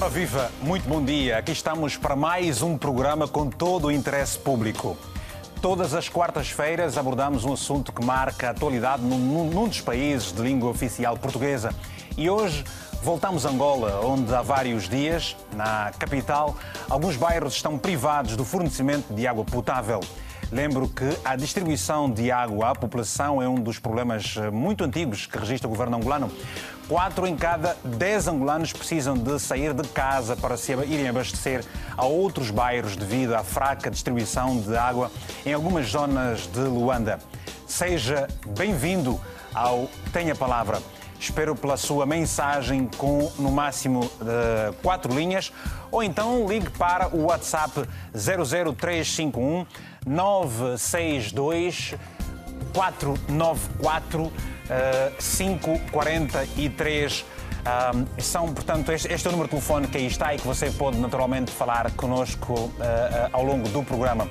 Ora viva, muito bom dia. Aqui estamos para mais um programa com todo o interesse público. Todas as quartas-feiras abordamos um assunto que marca a atualidade num, num dos países de língua oficial portuguesa. E hoje voltamos a Angola, onde há vários dias, na capital, alguns bairros estão privados do fornecimento de água potável. Lembro que a distribuição de água à população é um dos problemas eh, muito antigos que registra o governo angolano. Quatro em cada dez angolanos precisam de sair de casa para se irem abastecer a outros bairros devido à fraca distribuição de água em algumas zonas de Luanda. Seja bem-vindo ao Tenha Palavra. Espero pela sua mensagem com no máximo uh, quatro linhas ou então ligue para o WhatsApp 00351 962 494 uh, 543. Uh, são, portanto, este, este, é o número de telefone que aí está e que você pode naturalmente falar connosco uh, uh, ao longo do programa.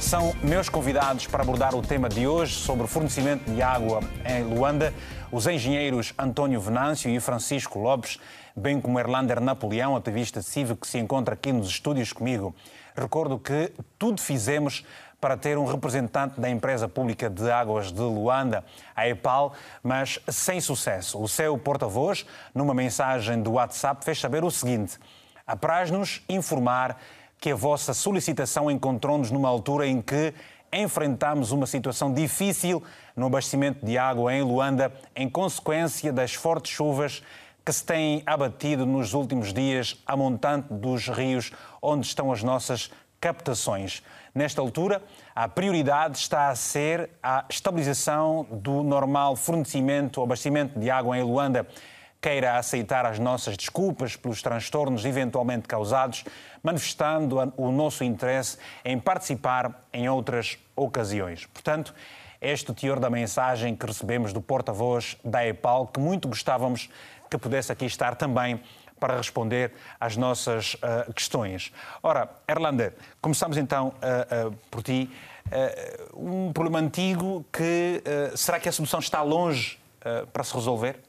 São meus convidados para abordar o tema de hoje sobre fornecimento de água em Luanda, os engenheiros António Venâncio e Francisco Lopes, bem como Erlander Napoleão, ativista civil que se encontra aqui nos estúdios comigo. Recordo que tudo fizemos para ter um representante da empresa pública de águas de Luanda, a EPAL, mas sem sucesso. O seu porta-voz, numa mensagem do WhatsApp, fez saber o seguinte: apraz-nos informar que a vossa solicitação encontrou-nos numa altura em que enfrentamos uma situação difícil no abastecimento de água em Luanda, em consequência das fortes chuvas que se têm abatido nos últimos dias a montante dos rios onde estão as nossas captações. Nesta altura, a prioridade está a ser a estabilização do normal fornecimento ou abastecimento de água em Luanda. Queira aceitar as nossas desculpas pelos transtornos eventualmente causados, manifestando o nosso interesse em participar em outras ocasiões. Portanto, este o teor da mensagem que recebemos do porta-voz da EPAL, que muito gostávamos que pudesse aqui estar também para responder às nossas uh, questões. Ora, Erlander, começamos então uh, uh, por ti. um problema antigo que será que a solução está longe para se resolver?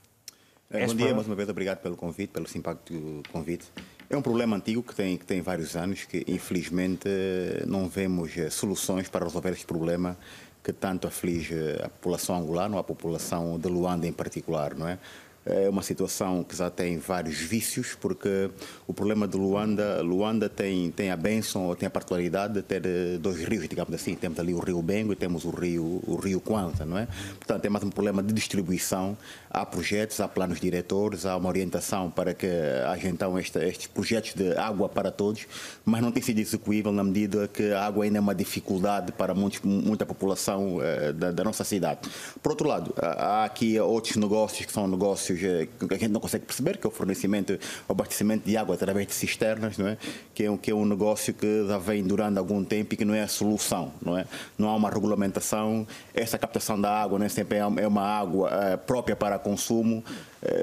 É, bom dia, mais uma vez, obrigado pelo convite, pelo simpático convite. É um problema antigo que tem, que tem vários anos, que infelizmente não vemos soluções para resolver este problema que tanto aflige a população angolana, a população de Luanda em particular, não é? É uma situação que já tem vários vícios, porque o problema de Luanda, Luanda tem, tem a bênção, ou tem a particularidade de ter eh, dois rios, digamos assim. Temos ali o rio Bengo e temos o rio, o rio Kwanza, não é? Portanto, tem mais um problema de distribuição. Há projetos, há planos diretores, há uma orientação para que haja então este, estes projetos de água para todos, mas não tem sido execuível na medida que a água ainda é uma dificuldade para muitos, muita população uh, da, da nossa cidade. Por outro lado, há aqui outros negócios que são negócios que a gente não consegue perceber, que é o fornecimento, o abastecimento de água através de cisternas, não é? Que é um, que é um negócio que já vem durando algum tempo e que não é a solução, não é? Não há uma regulamentação, essa captação da água não é sempre é uma água é, própria para consumo,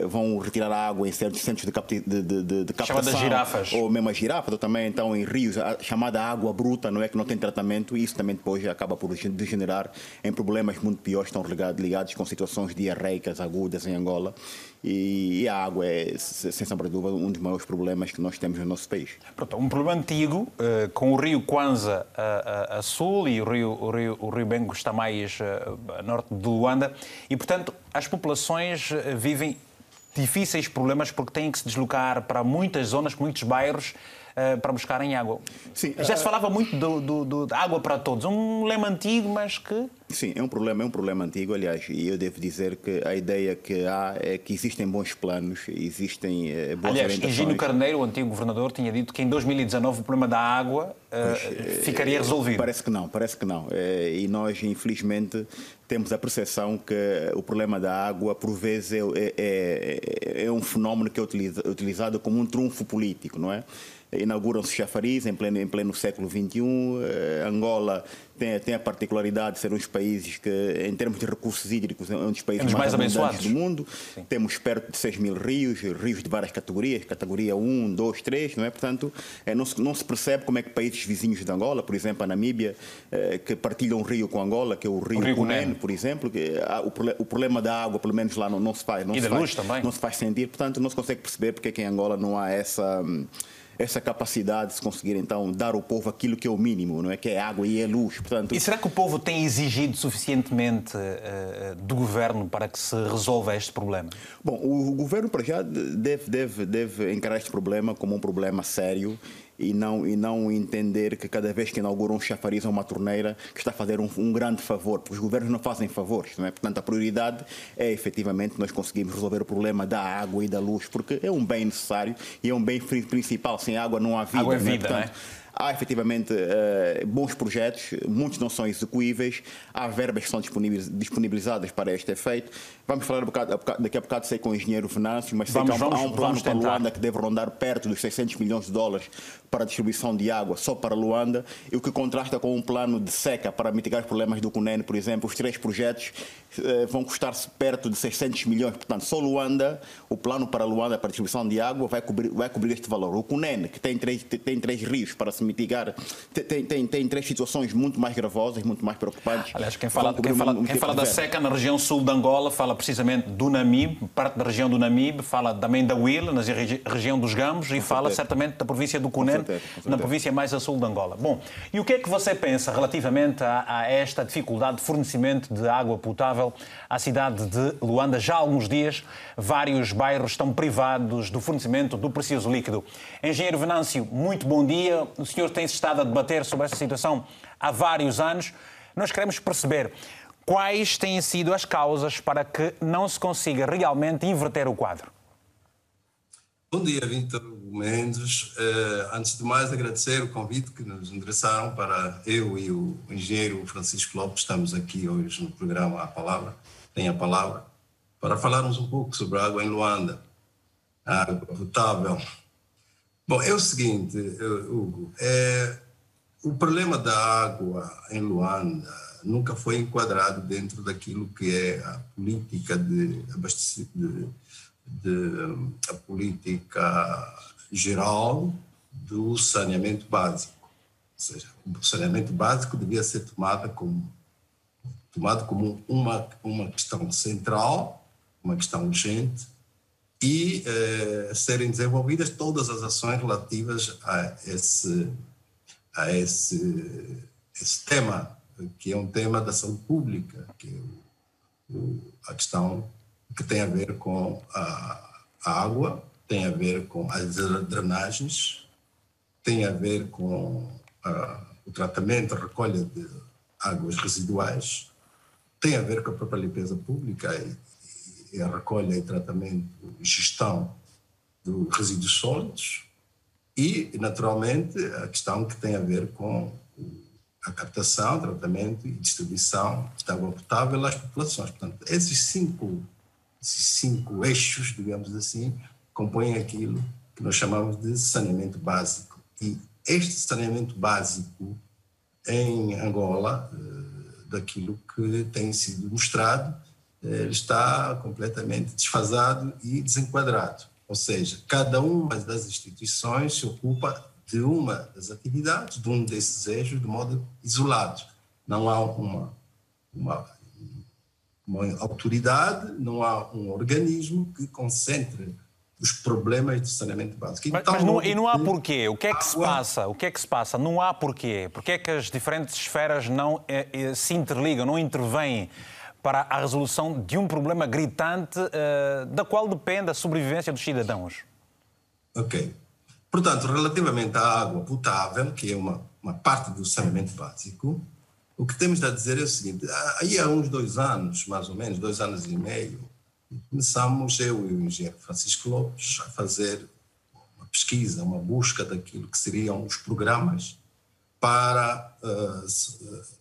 vão retirar a água em certos centros de, capti, de, de, de, captação. Chamadas girafas. Ou mesmo as girafas, ou também então em rios, a chamada água bruta, não é? Que não tem tratamento e isso também depois acaba por degenerar em problemas muito piores, estão ligados, ligados com situações diarreicas agudas em Angola e, e a água é, sem sombra de dúvida, um dos maiores problemas que nós temos no nosso país. Pronto, um problema antigo, uh, com o rio Kwanza a, a, a, sul e o rio, o rio, o rio Bengo está mais uh, a norte de Luanda, e, portanto, as populações vivem difíceis problemas porque têm que se deslocar para muitas zonas, muitos bairros, uh, para buscarem água. Sim, Já se falava muito do, do, do, da água para todos, um lema antigo, mas que Sim, é um problema, é um problema antigo, aliás, e eu devo dizer que a ideia que há é que existem bons planos, existem eh, boas aliás, orientações. Higino Carneiro, o antigo governador, tinha dito que em 2019 o problema da água eh, pois, ficaria resolvido. Parece que não, parece que não. e nós, infelizmente, temos a percepção que o problema da água, por vezes, é, é, é, é um fenómeno que é utilizado como um trunfo político, não é? Inauguram-se chafariz em pleno, em pleno século XXI. Angola tem, tem a particularidade de ser um dos países que, em termos de recursos hídricos, é um dos países mais, mais abundantes do mundo. Sim. Temos perto de 6 mil rios, rios de várias categorias, categoria 1, 2, 3, não é? Portanto, é, não, se, não se percebe como é que países vizinhos de Angola, por exemplo, a Namíbia, é, que partilham um rio com Angola, que é o rio, rio Cunene, por exemplo, que, a, o, o, problema da água, pelo menos lá, não, não se faz. Não e se da faz, luz também. Não se faz sentir, portanto, não se consegue perceber porque é que em Angola não há essa essa capacidade de se conseguir então dar ao povo aquilo que é o mínimo, não é que é água e é luz. Portanto... E será que o povo tem exigido suficientemente uh, do governo para que se resolva este problema? Bom, o governo para já deve, deve, deve encarar este problema como um problema sério e não, e não entender que cada vez que inaugura um chafariz ou uma torneira que está a fazer um, um, grande favor, porque os governos não fazem favores, não é? Portanto, a prioridade é efetivamente nós conseguirmos resolver o problema da água e da luz, porque é um bem necessário e é um bem principal. Sem água não há vida. Água é vida, não é? Portanto, não é? Há efetivamente uh, bons projetos, muitos não são execuíveis, há verbas que são disponibilizadas para este efeito. Vamos falar um bocado, daqui a bocado, sei com o engenheiro Venâncio, mas sei vamos, um, vamos, há um plano para Luanda que deve rondar perto dos 600 milhões de dólares para a distribuição de água só para Luanda, e o que contrasta com um plano de seca para mitigar os problemas do Cunene, por exemplo. Os três projetos uh, vão custar-se perto de 600 milhões. Portanto, só Luanda, o plano para Luanda para a distribuição de água vai cobrir, vai cobrir este valor. O Cunene, que tem três, tem três rios para se mitigar, tem, tem, tem três situações muito mais gravosas, muito mais preocupantes. Aliás, quem fala, quem fala, quem fala da seca na região sul de Angola fala precisamente do Namib, parte da região do Namib, fala também da Will, na região dos Gambos, e fala certamente da província do Cunene, na província mais a sul de Angola. Bom, e o que é que você pensa relativamente a, a esta dificuldade de fornecimento de água potável à cidade de Luanda? Já há alguns dias, vários bairros estão privados do fornecimento do precioso líquido. Engenheiro Venâncio, muito bom dia. O senhor tem estado a debater sobre esta situação há vários anos. Nós queremos perceber quais têm sido as causas para que não se consiga realmente inverter o quadro. Bom dia, Vitor Mendes. Uh, antes de mais, agradecer o convite que nos endereçaram para eu e o engenheiro Francisco Lopes. Estamos aqui hoje no programa A Palavra, tem a palavra, para falarmos um pouco sobre a água em Luanda, a água potável. Bom, é o seguinte, eh, Hugo, é, o problema da água em Luanda nunca foi enquadrado dentro daquilo que é a política de abastecimento a política geral do saneamento básico. Ou seja, o saneamento básico devia ser tomado como, tomado como uma, uma questão central, uma questão urgente, e eh, serem desenvolvidas todas as ações relativas a esse, a esse, esse tema, que é um tema da saúde pública, que é o, o, a questão que tem a ver com a, a água, tem a ver com as drenagens, tem a ver com a, o tratamento, a recolha de águas residuais, tem a ver com a própria limpeza pública e, e a recolha e tratamento e gestão dos resíduos sólidos e, naturalmente, a questão que tem a ver com a captação, tratamento e distribuição de água potável às populações. Portanto, esses cinco esses cinco eixos, digamos assim, compõem aquilo que nós chamamos de saneamento básico. E este saneamento básico em Angola, eh, daquilo que tem sido mostrado, eh, está completamente desfasado e desenquadrado. Ou seja, cada uma das instituições se ocupa de uma das atividades, de um desses eixos, de modo isolado. Não há uma, uma uma autoridade, não há um organismo que concentre os problemas de saneamento básico. Então, mas, não, e não há porquê? O que é que se passa? O que é que se passa? Não há porquê. Porquê é que as diferentes esferas não eh, eh, se interligam, não intervêm para a resolução de um problema gritante eh, da qual depende a sobrevivência dos cidadãos? Ok. Portanto, relativamente à água potável, que é uma, uma parte do saneamento básico, o que temos a dizer é o seguinte: aí há uns dois anos, mais ou menos, dois anos e meio, começamos, eu e o engenheiro Francisco Lopes, a fazer uma pesquisa, uma busca daquilo que seriam os programas para uh,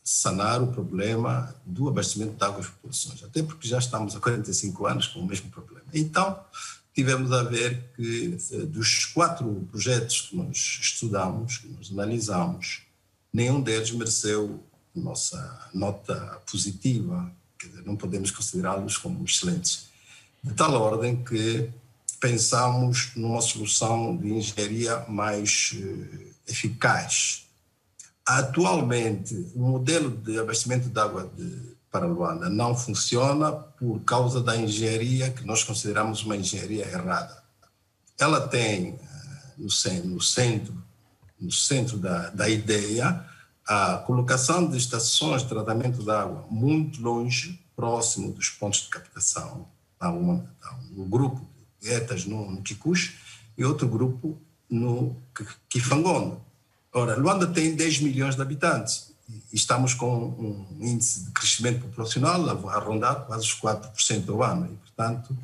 sanar o problema do abastecimento de água às populações, até porque já estamos há 45 anos com o mesmo problema. Então, tivemos a ver que dos quatro projetos que nós estudamos, que nós analisamos, nenhum deles mereceu nossa nota positiva, dizer, não podemos considerá-los como excelentes. De tal ordem que pensamos numa solução de engenharia mais uh, eficaz. Atualmente, o modelo de abastecimento de água de, para Luanda não funciona por causa da engenharia que nós consideramos uma engenharia errada. Ela tem uh, no, no centro, no centro da, da ideia a colocação de estações de tratamento de água muito longe, próximo dos pontos de captação. Há, uma, um grupo de ETAs no, no Kikush e outro grupo no Kifangondo. Ora, Luanda tem 10 milhões de habitantes e estamos com um índice de crescimento populacional a rondar quase os 4% ao ano. E, portanto,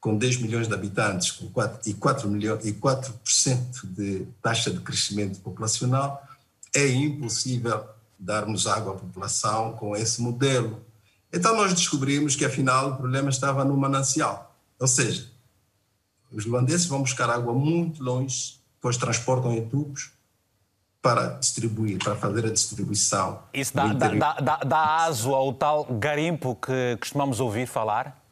com 10 milhões de habitantes com 4, e, 4 milhões, e 4% de taxa de crescimento populacional, é impossível darmos água à população com esse modelo. Então nós descobrimos que afinal o problema estava no manancial. Ou seja, os luandeses vão buscar água muito longe, depois transportam em tubos para distribuir, para fazer a distribuição. Isso dá, dá, dá, dá aso ao tal garimpo que costumamos ouvir falar?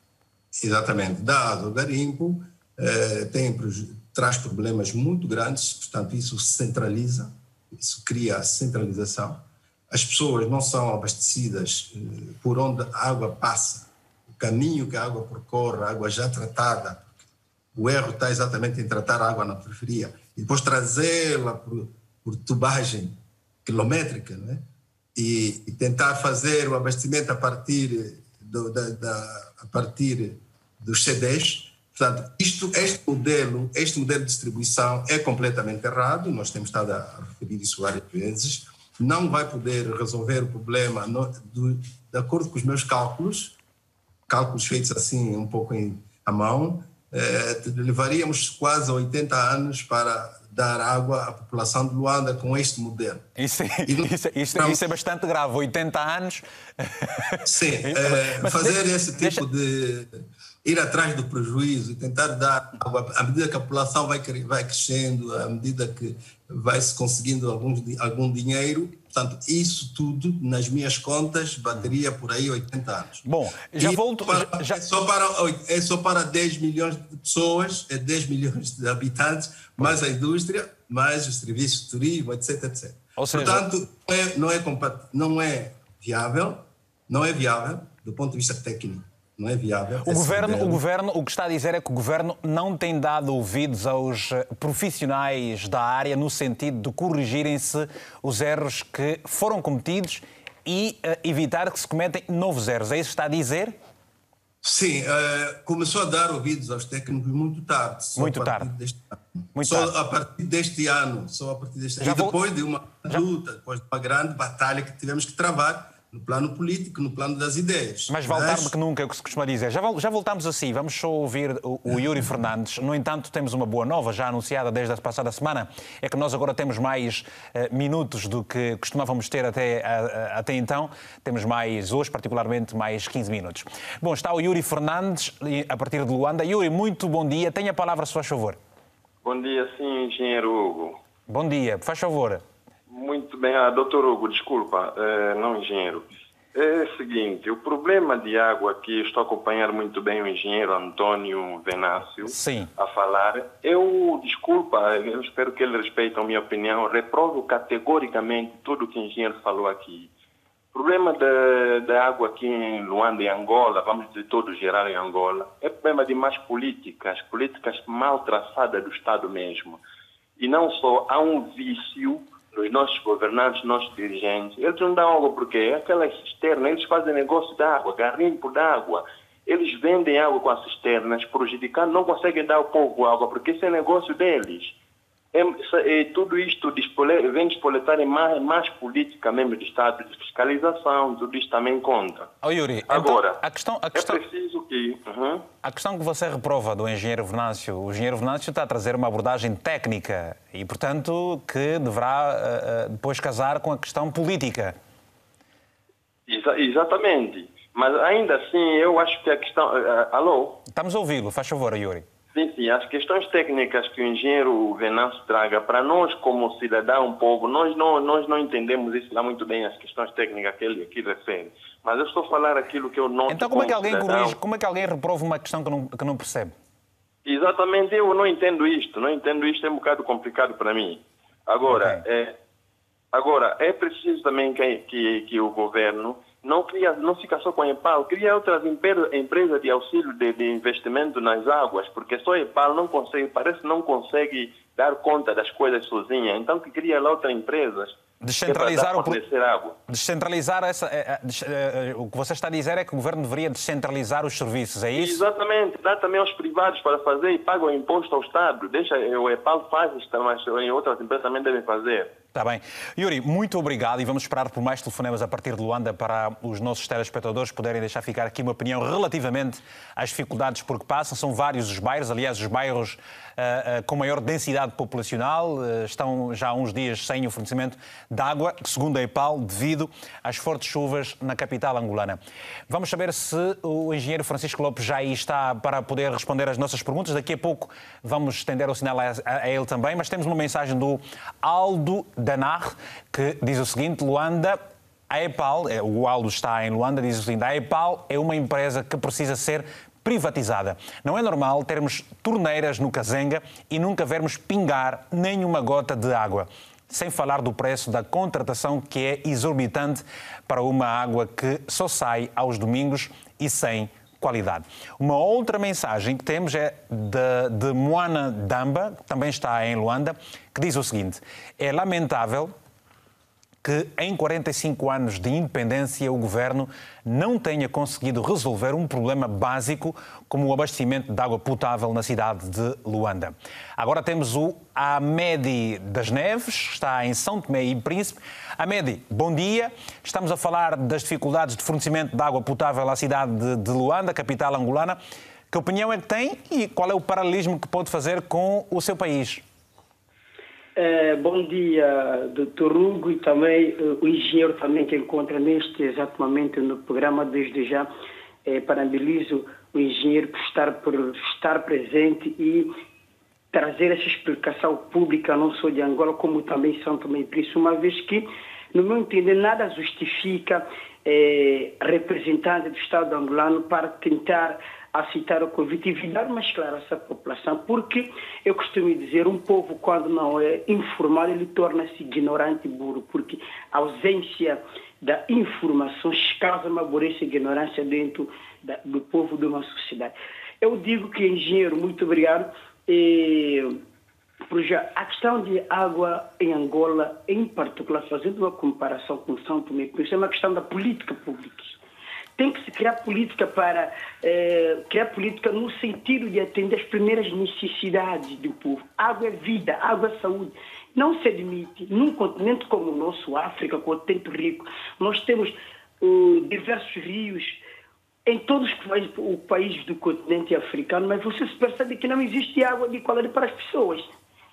Exatamente, dá aso ao garimpo, eh, tem, traz problemas muito grandes, portanto isso centraliza isso cria a centralização. As pessoas não são abastecidas eh, por onde a água passa, o caminho que a água percorre, a água já tratada. O erro está exatamente em tratar a água na periferia e depois trazê-la por, por, tubagem quilométrica, né? E, e, tentar fazer o abastecimento a partir do, da, da, a partir dos CDs Portanto, isto, este, modelo, este modelo de distribuição é completamente errado, nós temos estado a referir isso várias vezes, não vai poder resolver o problema no, do, de acordo com os meus cálculos, cálculos feitos assim um pouco em, à mão, eh, levaríamos quase 80 anos para dar água à população de Luanda com este modelo. Isso, é, isso, é, isso, isso é bastante grave, 80 anos. Sim, é, fazer esse tipo deixa... de ir atrás do prejuízo e tentar dar à medida que a população vai, vai crescendo, à medida que vai se conseguindo algum, algum dinheiro, portanto, isso tudo nas minhas contas bateria por aí 80 anos. Bom, já e volto. Para, já... É, só para, é só para 10 milhões de pessoas, é 10 milhões de habitantes, mais a indústria, mais os serviços de turismo, etc, etc. Ou seja... Portanto, não é, não, é, não é viável, não é viável do ponto de vista técnico não é viável. O governo, o governo, o que está a dizer é que o governo não tem dado ouvidos aos eh, profissionais da área no sentido de corrigirem-se os erros que foram cometidos e uh, evitar que se cometem novos erros. É isso que está a dizer? Sim, uh, começou a dar ouvidos aos técnicos muito tarde. muito tarde. Deste muito só tarde. a partir deste ano, só a partir deste ano. E depois de uma luta, depois de uma grande batalha que tivemos que travar no plano político, no plano das ideias. Mais vale tarde que nunca, é o que se costuma dizer. Já, já voltamos assim, vamos só ouvir o, o, Yuri Fernandes. No entanto, temos uma boa nova, já anunciada desde a passada semana, é que nós agora temos mais uh, minutos do que costumávamos ter até, uh, até então. Temos mais, hoje particularmente, mais 15 minutos. Bom, está o Yuri Fernandes, a partir de Luanda. Yuri, muito bom dia. Tenha a palavra, se faz favor. Bom dia, sim, engenheiro Hugo. Bom dia, faz favor. Muito bem, ah, doutor Hugo, desculpa, é, não engenheiro. É o seguinte, o problema de água que estou a acompanhar muito bem o engenheiro Antônio Venácio Sim. a falar, eu, desculpa, eu espero que ele respeite a minha opinião, reprovo categoricamente tudo o que o engenheiro falou aqui. O problema da, da água aqui em Luanda e Angola, vamos dizer todo geral em Angola, é problema de mais políticas, políticas mal traçadas do Estado mesmo. E não só, há um vício os nossos governantes, nossos dirigentes, eles não dão água porque aquela cisterna, eles fazem negócio de água, garimpo de água. Eles vendem água com as cisternas, prejudicando, não conseguem dar ao povo água, porque esse é negócio deles. É, é, tudo isto vem despoletar mais, mais política mesmo de Estado, de fiscalização, tudo isto também conta. Oh, Yuri, então, Agora, então, a questão, a questão, é preciso que... Uhum. A questão que você reprova do engenheiro Venâncio, o engenheiro Venâncio está a trazer uma abordagem técnica e, portanto, que deverá uh, depois casar com a questão política. Exa exatamente. Mas ainda assim, eu acho que a questão... Uh, alô? Estamos a ouvi-lo, faz favor, Yuri. Sim, sim. As questões técnicas que o engenheiro Venâncio traga, para nós como cidadão, povo, nós não, nós não entendemos isso lá muito bem, as questões técnicas que ele aqui refere. Mas eu estou a falar aquilo que eu não Então como é que alguém cidadão. corrige, como é que alguém reprova uma questão que não, que não percebe? Exatamente, eu não entendo isto, não entendo isto, é um bocado complicado para mim. Agora, okay. é, agora é preciso também que, que, que o governo não, cria, não fica só com a EPAL, cria outras empresas de auxílio de, de, investimento nas águas, porque só a EPAL não consegue, parece que não consegue dar conta das coisas sozinha, então que cria lá outras empresas Descentralizar o água. Descentralizar essa. É, é, é, o que você está a dizer é que o governo deveria descentralizar os serviços, é isso? Exatamente, dá também aos privados para fazer e pagam imposto ao Estado. Deixa, o EPAL faz isto, mas outras empresas também devem fazer. Está bem. Yuri, muito obrigado e vamos esperar por mais telefonemas a partir de Luanda para os nossos telespectadores poderem deixar ficar aqui uma opinião relativamente às dificuldades por que passam. São vários os bairros, aliás, os bairros uh, uh, com maior densidade populacional uh, estão já há uns dias sem o fornecimento de água, segundo a EPAL, devido às fortes chuvas na capital angolana. Vamos saber se o engenheiro Francisco Lopes já aí está para poder responder às nossas perguntas. Daqui a pouco vamos estender o sinal a, a, a ele também, mas temos uma mensagem do Aldo Danar, que diz o seguinte: Luanda a EPAL, é, o Aldo está em Luanda, diz o seguinte: a EPAL é uma empresa que precisa ser privatizada. Não é normal termos torneiras no Cazenga e nunca vermos pingar nenhuma gota de água. Sem falar do preço da contratação, que é exorbitante para uma água que só sai aos domingos e sem qualidade. Uma outra mensagem que temos é de, de Moana Damba, que também está em Luanda, que diz o seguinte: é lamentável que em 45 anos de independência o governo não tenha conseguido resolver um problema básico como o abastecimento de água potável na cidade de Luanda. Agora temos o Amedi das Neves, está em São Tomé e Príncipe. Amedi, bom dia. Estamos a falar das dificuldades de fornecimento de água potável à cidade de, Luanda, capital angolana. Que opinião é que tem e qual é o paralelismo que pode fazer com o seu país? É, bom dia, doutor Hugo, e também uh, o engenheiro também que encontra neste exato momento no programa, desde já. É, parabenizo o engenheiro por estar, por estar presente e trazer essa explicação pública, não só de Angola, como também São Tomé e Príncipe, uma vez que, no meu entender, nada justifica é, representante do Estado angolano para tentar aceitar o convite e dar uma esclarecer à população, porque eu costumo dizer, um povo quando não é informado, ele torna-se ignorante e burro, porque a ausência da informação causa uma burrice e ignorância dentro da, do povo de uma sociedade. Eu digo que, engenheiro, muito obrigado. E, já, a questão de água em Angola, em particular, fazendo uma comparação com São Tomé, é uma questão da política pública tem que se criar política para eh, criar política no sentido de atender as primeiras necessidades do povo. Água é vida, água é saúde. Não se admite, num continente como o nosso, África, continente rico, nós temos uh, diversos rios em todos os países do continente africano, mas você percebe que não existe água de qualidade para as pessoas.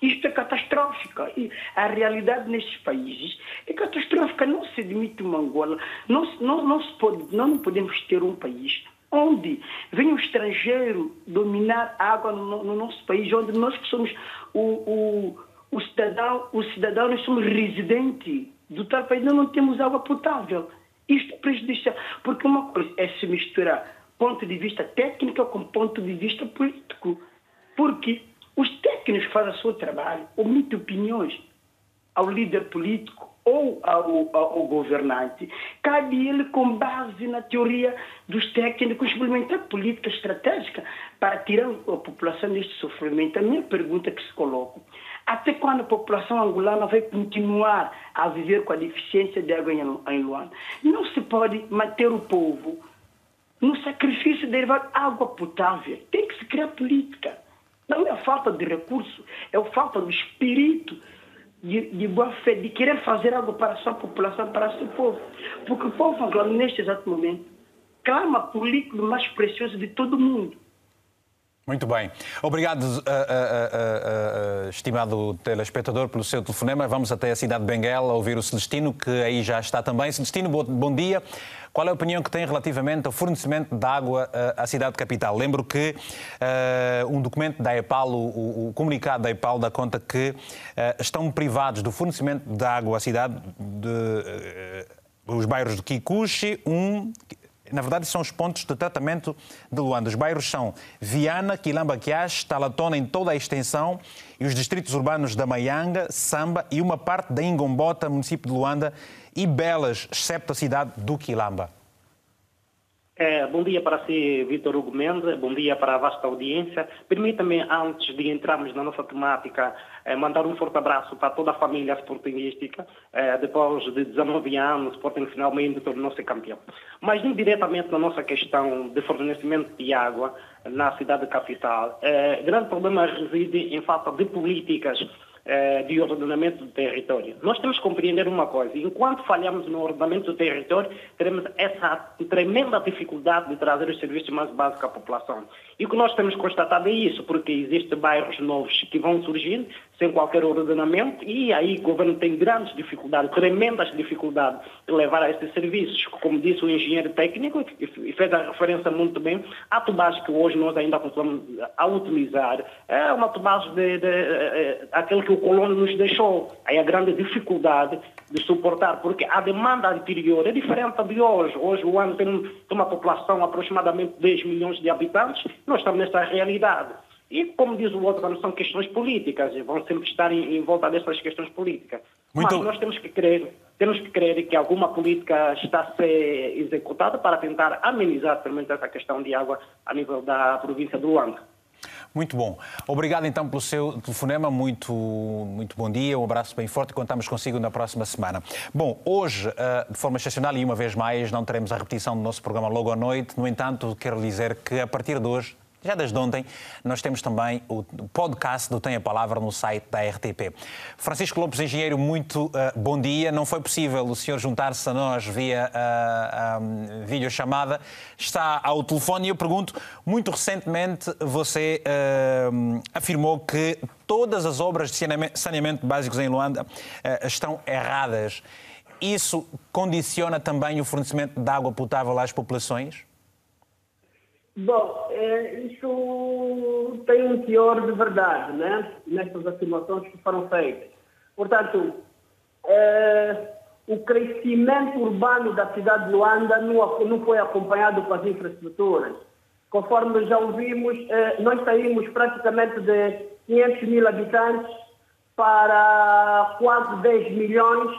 Isto é catastrófico. E a realidade nestes países é catastrófica. Não se admite uma Angola. Não, não, não, se pode, não podemos ter um país onde vem o estrangeiro dominar a água no, no nosso país, onde nós que somos o, o, o, cidadão, o cidadão, nós somos residentes do tal país, nós não temos água potável. Isto é prejudicial, porque uma coisa é se misturar ponto de vista técnico com ponto de vista político. Porque os técnicos fazem o seu trabalho, omitem opiniões ao líder político ou ao, ao, governante. Cabe ele, com base na teoria dos técnicos, implementar política estratégica para tirar a população deste sofrimento. A minha pergunta que se coloca, até quando a população angolana vai continuar a viver com a deficiência de água em Luanda? Não se pode manter o povo no sacrifício de água potável. Tem que se criar política. Não é falta de recurso, é falta do espírito de, de boa fé, de querer fazer algo para a sua população, para o seu povo. Porque o povo angolano, neste exato momento, clama por líquido mais precioso de todo mundo. Muito bem. Obrigado, uh, uh, uh, estimado telespectador, pelo seu telefonema. Vamos até a cidade de Benguela ouvir o Celestino, que aí já está também. Celestino, bom dia. Qual é a opinião que tem relativamente ao fornecimento de água à cidade capital? Lembro que um documento da EPAL, o, o, comunicado da EPAL, dá conta que estão privados do fornecimento de água à cidade de, os bairros de Kikuchi, um, na verdade, são os pontos de tratamento de Luanda. Os bairros são Viana, Quilamba, Quiache, Talatona em toda a extensão e os distritos urbanos da Maianga, Samba e uma parte da Ingombota, município de Luanda, e Belas, excepto a cidade do Quilamba. É, bom dia para si, Vitor Hugo Mendes, bom dia para a vasta audiência. Permita-me, antes de entrarmos na nossa temática, é, mandar um forte abraço para toda a família sportinguística. É, depois de 19 anos, o Sporting finalmente tornou-se campeão. Mas diretamente na nossa questão de fornecimento de água na cidade capital, é, grande problema reside em falta de políticas eh, de ordenamento do território. Nós temos que compreender uma coisa: enquanto falhamos no ordenamento do território, teremos essa tremenda dificuldade de trazer os serviços mais básicos à população. E o que nós temos constatado é isso, porque existem bairros novos que vão surgindo sem qualquer ordenamento e aí o governo tem grandes dificuldades, tremendas dificuldades de levar a esses serviços. Como disse o engenheiro técnico, e fez a referência muito bem, a tubagem que hoje nós ainda continuamos a utilizar é uma tubagem de, de, de, eh, de aquele que o colono nos deixou. Aí a grande dificuldade de suportar, porque a demanda anterior é diferente de hoje. Hoje o ano tem, tem uma população aproximadamente 10 milhões de habitantes, nós estamos nessa realidade. E, como diz o outro, são questões políticas, e vão sempre estar em, em volta dessas questões políticas. Muito... Mas nós temos que crer, temos que crer que alguma política está a ser executada para tentar amenizar, pelo menos, essa questão de água a nível da província do Luanda. Muito bom. Obrigado então pelo seu telefonema. Muito, muito bom dia. Um abraço bem forte e contamos consigo na próxima semana. Bom, hoje, eh, de forma excepcional e uma vez mais, não teremos a repetição do nosso programa logo à noite. No entanto, quero dizer que a partir de hoje já desde ontem, nós temos também o podcast do Tem a Palavra no site da RTP. Francisco Lopes, engenheiro, muito uh, bom dia. Não foi possível o senhor juntar-se a nós via uh, uh, videochamada. Está ao telefone e eu pergunto, muito recentemente você uh, afirmou que todas as obras de saneamento básicos em Luanda estão erradas. Isso condiciona também o fornecimento de água potável às populações? Bom, é, isso tem um teor de verdade, né? Nestas afirmações que foram feitas. Portanto, é, o crescimento urbano da cidade de Luanda não, não foi acompanhado com as infraestruturas. Conforme já ouvimos, é, nós saímos praticamente de 500 mil habitantes para quase 10 milhões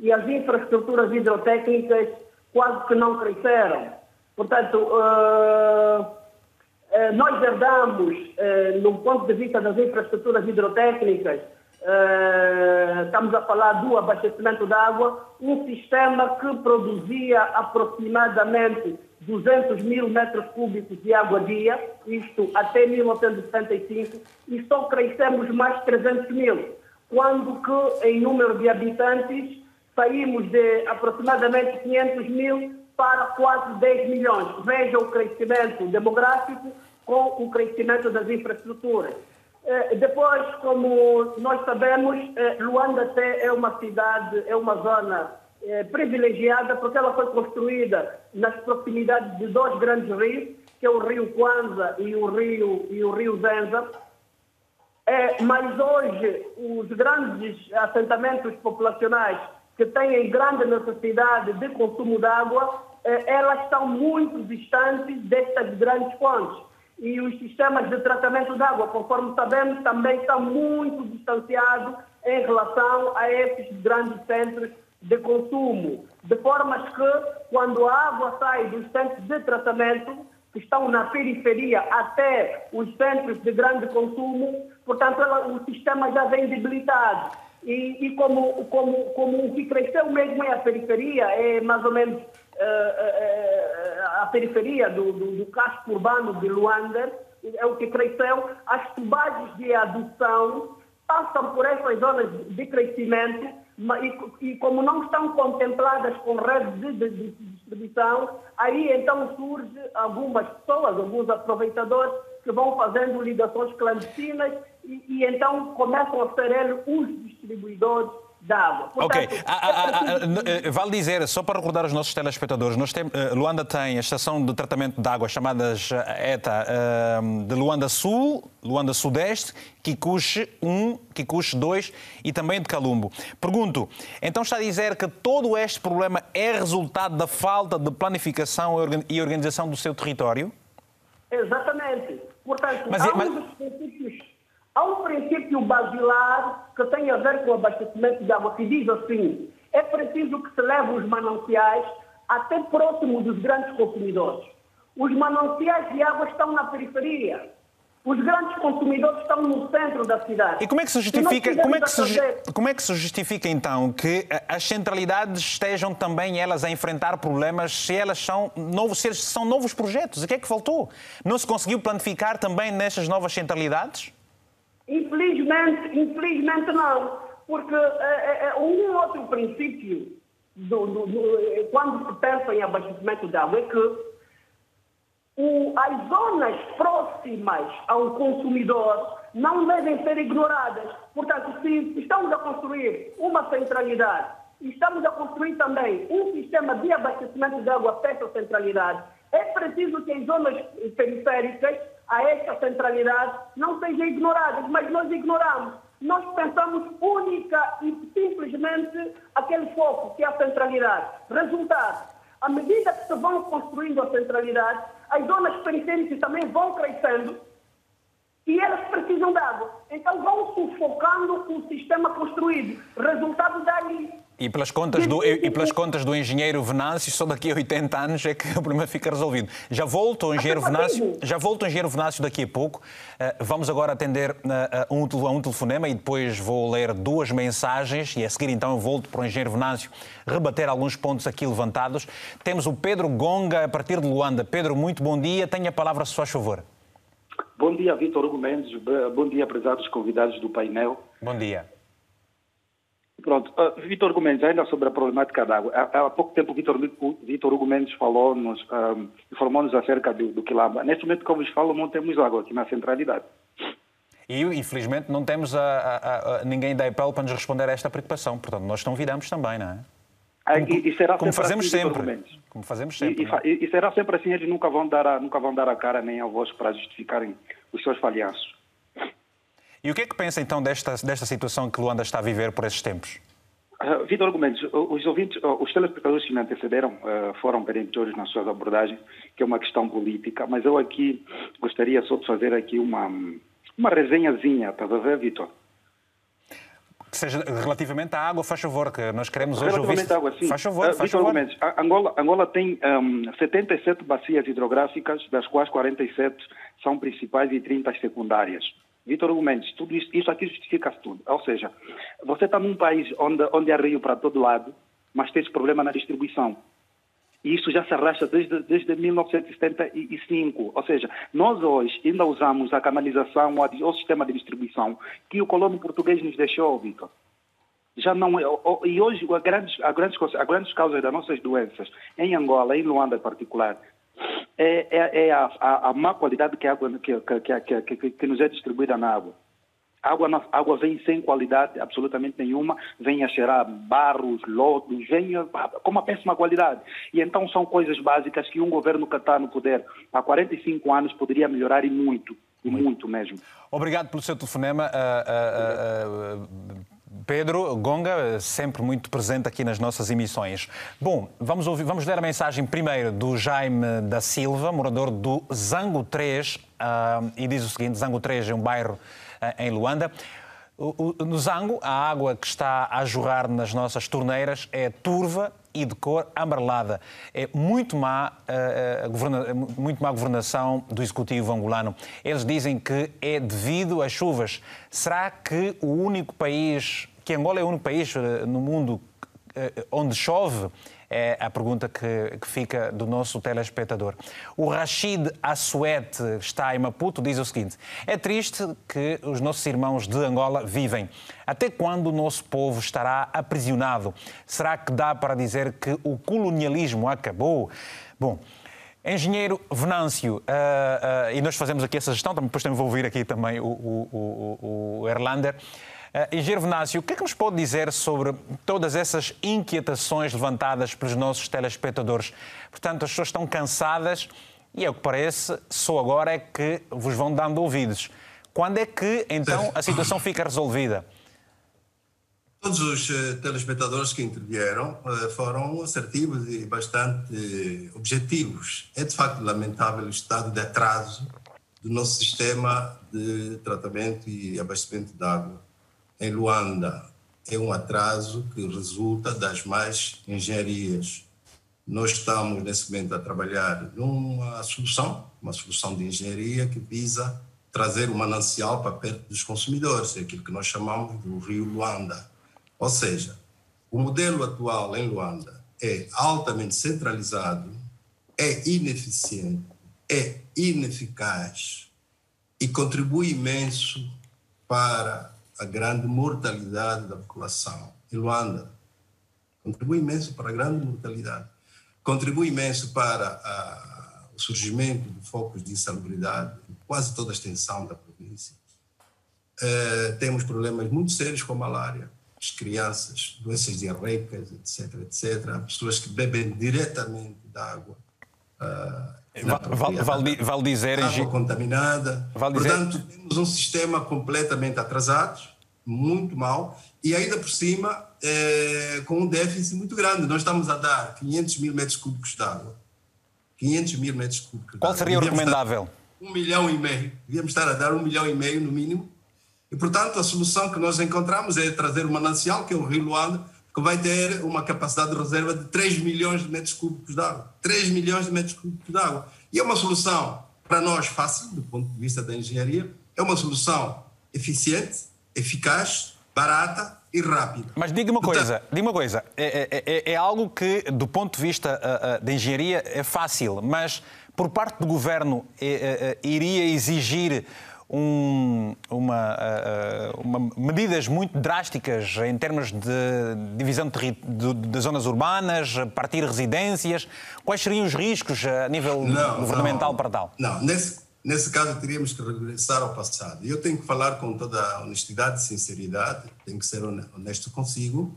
e as infraestruturas hidrotécnicas quase que não cresceram. Portanto, uh, uh, nós herdamos, uh, no ponto de vista das infraestruturas hidrotécnicas, estamos a falar do abastecimento de água, um sistema que produzia aproximadamente 200 mil metros cúbicos de água dia, isto até 1975, e só crescemos mais 300 mil, quando que em número de habitantes saímos de aproximadamente 500 mil para quase 10 milhões. Veja o crescimento demográfico com o crescimento das infraestruturas. Eh, depois, como nós sabemos, eh, Luanda é uma cidade, é uma zona eh, privilegiada porque ela foi construída nas proximidades de dois grandes rios, que é o rio Kwanza e o rio, e o rio Zenza. mas hoje, os grandes assentamentos populacionais que têm grande necessidade de consumo de água elas estão muito distantes destas grandes fontes. E os sistemas de tratamento de água, conforme sabemos, também estão muito distanciados em relação a esses grandes centros de consumo. De forma que, quando a água sai dos centros de tratamento, que estão na periferia até os centros de grande consumo, portanto, ela, o sistema já vem debilitado. E, e, como, como, como o que cresceu mesmo é a periferia, é mais ou menos a periferia do, do, do, casco urbano de Luanda, é o que cresceu, as tubagens de adução passam por essas zonas de crescimento e, e como não estão contempladas com redes de, de, de distribuição, aí então surge algumas pessoas, alguns aproveitadores que vão fazendo ligações clandestinas e, e então começam a ser eles os distribuidores d'água. Ok. Ah, ah, ah, eh, vale dizer, só para recordar os nossos telespectadores, nós tem, eh, Luanda tem a estação de tratamento de água chamadas eh, ETA de Luanda Sul, Luanda Sudeste, Kikuche 1, Kikuche 2 e também de Calumbo. Pergunto, então está a dizer que todo este problema é resultado da falta de planificação e organização do seu território? Exatamente. Portanto, mas, há mas... um dos princípios Há um princípio basilar que tem a ver com o abastecimento de água, que diz assim: é preciso que se leve os mananciais até próximo dos grandes consumidores. Os mananciais de água estão na periferia. Os grandes consumidores estão no centro da cidade. E como é que se justifica, como é que se, como é que se justifica então que as centralidades estejam também elas a enfrentar problemas se elas são novos, se são novos projetos? O que é que faltou? Não se conseguiu planificar também nessas novas centralidades? Infelizmente, infelizmente não, porque é, é, um outro princípio do, do, do, quando se pensa em abastecimento de água é que o, as zonas próximas ao consumidor não devem ser ignoradas. Portanto, se estamos a construir uma centralidade estamos a construir também um sistema de abastecimento de água perto da centralidade, é preciso que as zonas periféricas a esta centralidade não sejam ignoradas, mas nós ignoramos. Nós pensamos única e simplesmente aquele foco que é a centralidade. Resultado, à medida que se vão construindo a centralidade, as zonas periféricas também vão crescendo e elas precisam de água. Então vão sufocando o sistema construído. Resultado daí e pelas, contas do, e pelas contas do engenheiro Venâncio, só daqui a 80 anos é que o problema fica resolvido. Já volto ao engenheiro Venâncio, já volto ao engenheiro Venâncio daqui a pouco. Eh, vamos agora atender a um, a um telefonema e depois vou ler duas mensagens e a seguir então eu volto para o engenheiro Venâncio rebater alguns pontos aqui levantados. Temos o Pedro Gonga a partir de Luanda. Pedro, muito bom dia. Tenha a palavra, se faz favor. Bom dia, Vitor Hugo Mendes. Bom dia, prezados convidados do painel. Bom dia. Pronto, uh, Vitor Hugo Mendes, ainda sobre a problemática da água. Há, há pouco tempo, Vitor, Vitor Hugo Mendes falou-nos, um, informou-nos acerca do, do Quilamba. Neste momento, como vos falo, não temos água aqui na centralidade. E, infelizmente, não temos a, a, a, ninguém da EPEL para nos responder a esta preocupação. Portanto, nós não viramos também, não é? Ah, como, e, e será como fazemos assim, sempre. Como fazemos sempre. E, e, será sempre assim, eles nunca vão, dar a, nunca vão dar a cara nem a voz para justificarem os seus falhanços. E o que é que pensa então desta, desta situação que Luanda está a viver por esses tempos? Uh, Vitor Argumentos, os ouvintes, os telespectadores que me antecederam uh, foram peremptórios nas suas abordagens, que é uma questão política, mas eu aqui gostaria só de fazer aqui uma, uma resenhazinha, estás a ver, Vitor? Que seja relativamente à água, faz favor, que nós queremos hoje ouvir. Relativamente à água, sim. Faz favor, uh, faz favor. Argumentos, Angola, Angola tem um, 77 bacias hidrográficas, das quais 47 são principais e 30 secundárias. Vitor Hugo tudo isso, isso aqui justifica tudo. Ou seja, você está num país onde, onde há rio para todo lado, mas tem problema na distribuição. E isso já se arrasta desde, desde 1975. Ou seja, nós hoje ainda usamos a canalização, o, o sistema de distribuição que o colono português nos deixou, Vitor. Já não é, e hoje a grandes, a grandes, a grandes causas das nossas doenças, em Angola, em Luanda em particular, é, é, é a, a, a, má qualidade que, a água, que, que, que, que, nos é distribuída na água. A água, a água vem sem qualidade absolutamente nenhuma, vem a cheirar barros, lodos, vem com uma péssima qualidade. E então são coisas básicas que um governo que está no poder há 45 anos poderia melhorar e muito, e muito, muito mesmo. Obrigado pelo seu telefonema. Uh, uh, uh, Pedro Gonga, sempre muito presente aqui nas nossas emissões. Bom, vamos, ouvir, vamos ler a mensagem primeiro do Jaime da Silva, morador do Zango 3, uh, ah, e diz o seguinte: Zango 3 é um bairro uh, em Luanda. No Zango, a água que está a jorrar nas nossas torneiras é turva e de cor amarelada. É muito má, uh, muito má governação do Executivo angolano. Eles dizem que é devido às chuvas. Será que o único país, que Angola é o único país no mundo onde chove? É a pergunta que, que fica do nosso telespectador. O Rashid Assuete está em Maputo, diz o seguinte: É triste que os nossos irmãos de Angola vivem. Até quando o nosso povo estará aprisionado? Será que dá para dizer que o colonialismo acabou? Bom, Engenheiro Venâncio, uh, uh, e nós fazemos aqui essa gestão, depois também vou ouvir aqui também o, o, o, o Erlander. Uh, Engenheiro Venâncio, o que é que nos pode dizer sobre todas essas inquietações levantadas pelos nossos telespectadores? Portanto, as pessoas estão cansadas e, é o que parece, só agora é que vos vão dando ouvidos. Quando é que, então, a situação fica resolvida? Todos os uh, telespectadores que intervieram uh, foram assertivos e bastante objetivos. É de facto lamentável o estado de atraso do nosso sistema de tratamento e abastecimento de água em Luanda. É um atraso que resulta das mais engenharias. Nós estamos, nesse momento, a trabalhar numa solução, uma solução de engenharia que visa trazer o manancial para perto dos consumidores, é aquilo que nós chamamos do Rio Luanda ou seja, o modelo atual em Luanda é altamente centralizado, é ineficiente, é ineficaz e contribui imenso para a grande mortalidade da população. Em Luanda, contribui imenso para a grande mortalidade, contribui imenso para a, o surgimento de focos de insalubridade em quase toda a extensão da província. Uh, temos problemas muito sérios com a malária as crianças, doenças diarreicas, etc, etc. Há pessoas que bebem diretamente da água. Uh, vale, vale, vale, dizer... Água contaminada. Vale Portanto, dizer... temos um sistema completamente atrasado, muito mal, e ainda por cima é, com um déficit muito grande. Nós estamos a dar 500 mil metros cúbicos de água. 500 mil metros cúbicos Qual seria o recomendável? Um milhão e meio. Devíamos estar a dar um milhão e meio no mínimo e, portanto, a solução que nós encontramos é trazer o manancial, que é o Rio Luanda, que vai ter uma capacidade de reserva de 3 milhões de metros cúbicos de água. 3 milhões de metros cúbicos de água. E é uma solução, para nós, fácil, do ponto de vista da engenharia, é uma solução eficiente, eficaz, barata e rápida. Mas diga uma coisa, diga uma coisa, é, é, é, algo que, do ponto de vista uh, da engenharia, é fácil, mas por parte do governo é, iria exigir um, uma, uh, uma, medidas muito drásticas em termos de divisão de, de, de, zonas urbanas, partir residências. Quais seriam os riscos a nível não, governamental não, para tal? Não, nesse, nesse caso teríamos que regressar ao passado. Eu tenho que falar com toda a honestidade e sinceridade, tenho que ser honesto consigo,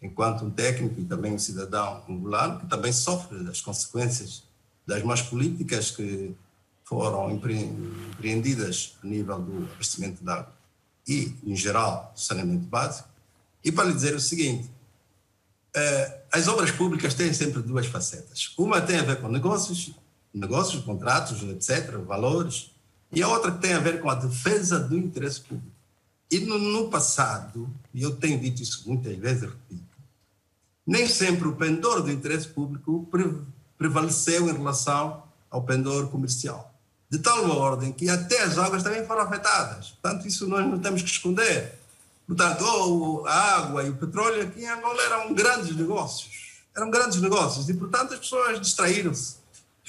enquanto um técnico e também um cidadão angolano, que também sofre das consequências das más políticas que foram empreendidas a nível do abastecimento de água e, em geral, do saneamento básico. E para lhe dizer o seguinte, eh, as obras públicas têm sempre duas facetas. Uma tem a ver com negócios, negócios, contratos, etc., valores, e a outra que tem a ver com a defesa do interesse público. E no, no passado, e eu tenho dito isso muitas vezes, repito, nem sempre o pendor do interesse público prevaleceu em relação ao pendor comercial de tal ordem que até as águas também foram afetadas. Portanto, isso nós não temos que esconder. Portanto, oh, a água e o petróleo aqui em Angola eram grandes negócios. Eram grandes negócios e, portanto, as pessoas distraíram-se.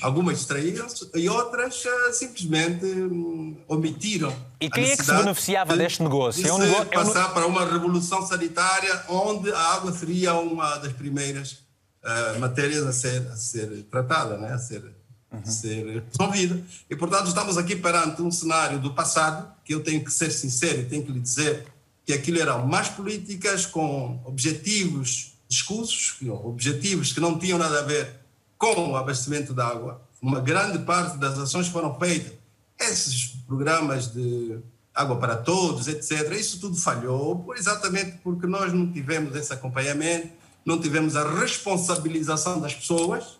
Algumas distraíram-se e outras uh, simplesmente um, omitiram. E quem é que se beneficiava de, deste negócio? De é um negócio passar é um... para uma revolução sanitária onde a água seria uma das primeiras uh, matérias a ser, a ser tratada, né? a ser uhum. ser resolvida. E, portanto, estamos aqui perante um cenário do passado, que eu tenho que ser sincero e tenho que lhe dizer que aquilo eram más políticas com objetivos discursos, objetivos que não tinham nada a ver com o abastecimento de água. Uma grande parte das ações foram feitas. Esses programas de água para todos, etc., isso tudo falhou exatamente porque nós não tivemos esse acompanhamento, não tivemos a responsabilização das pessoas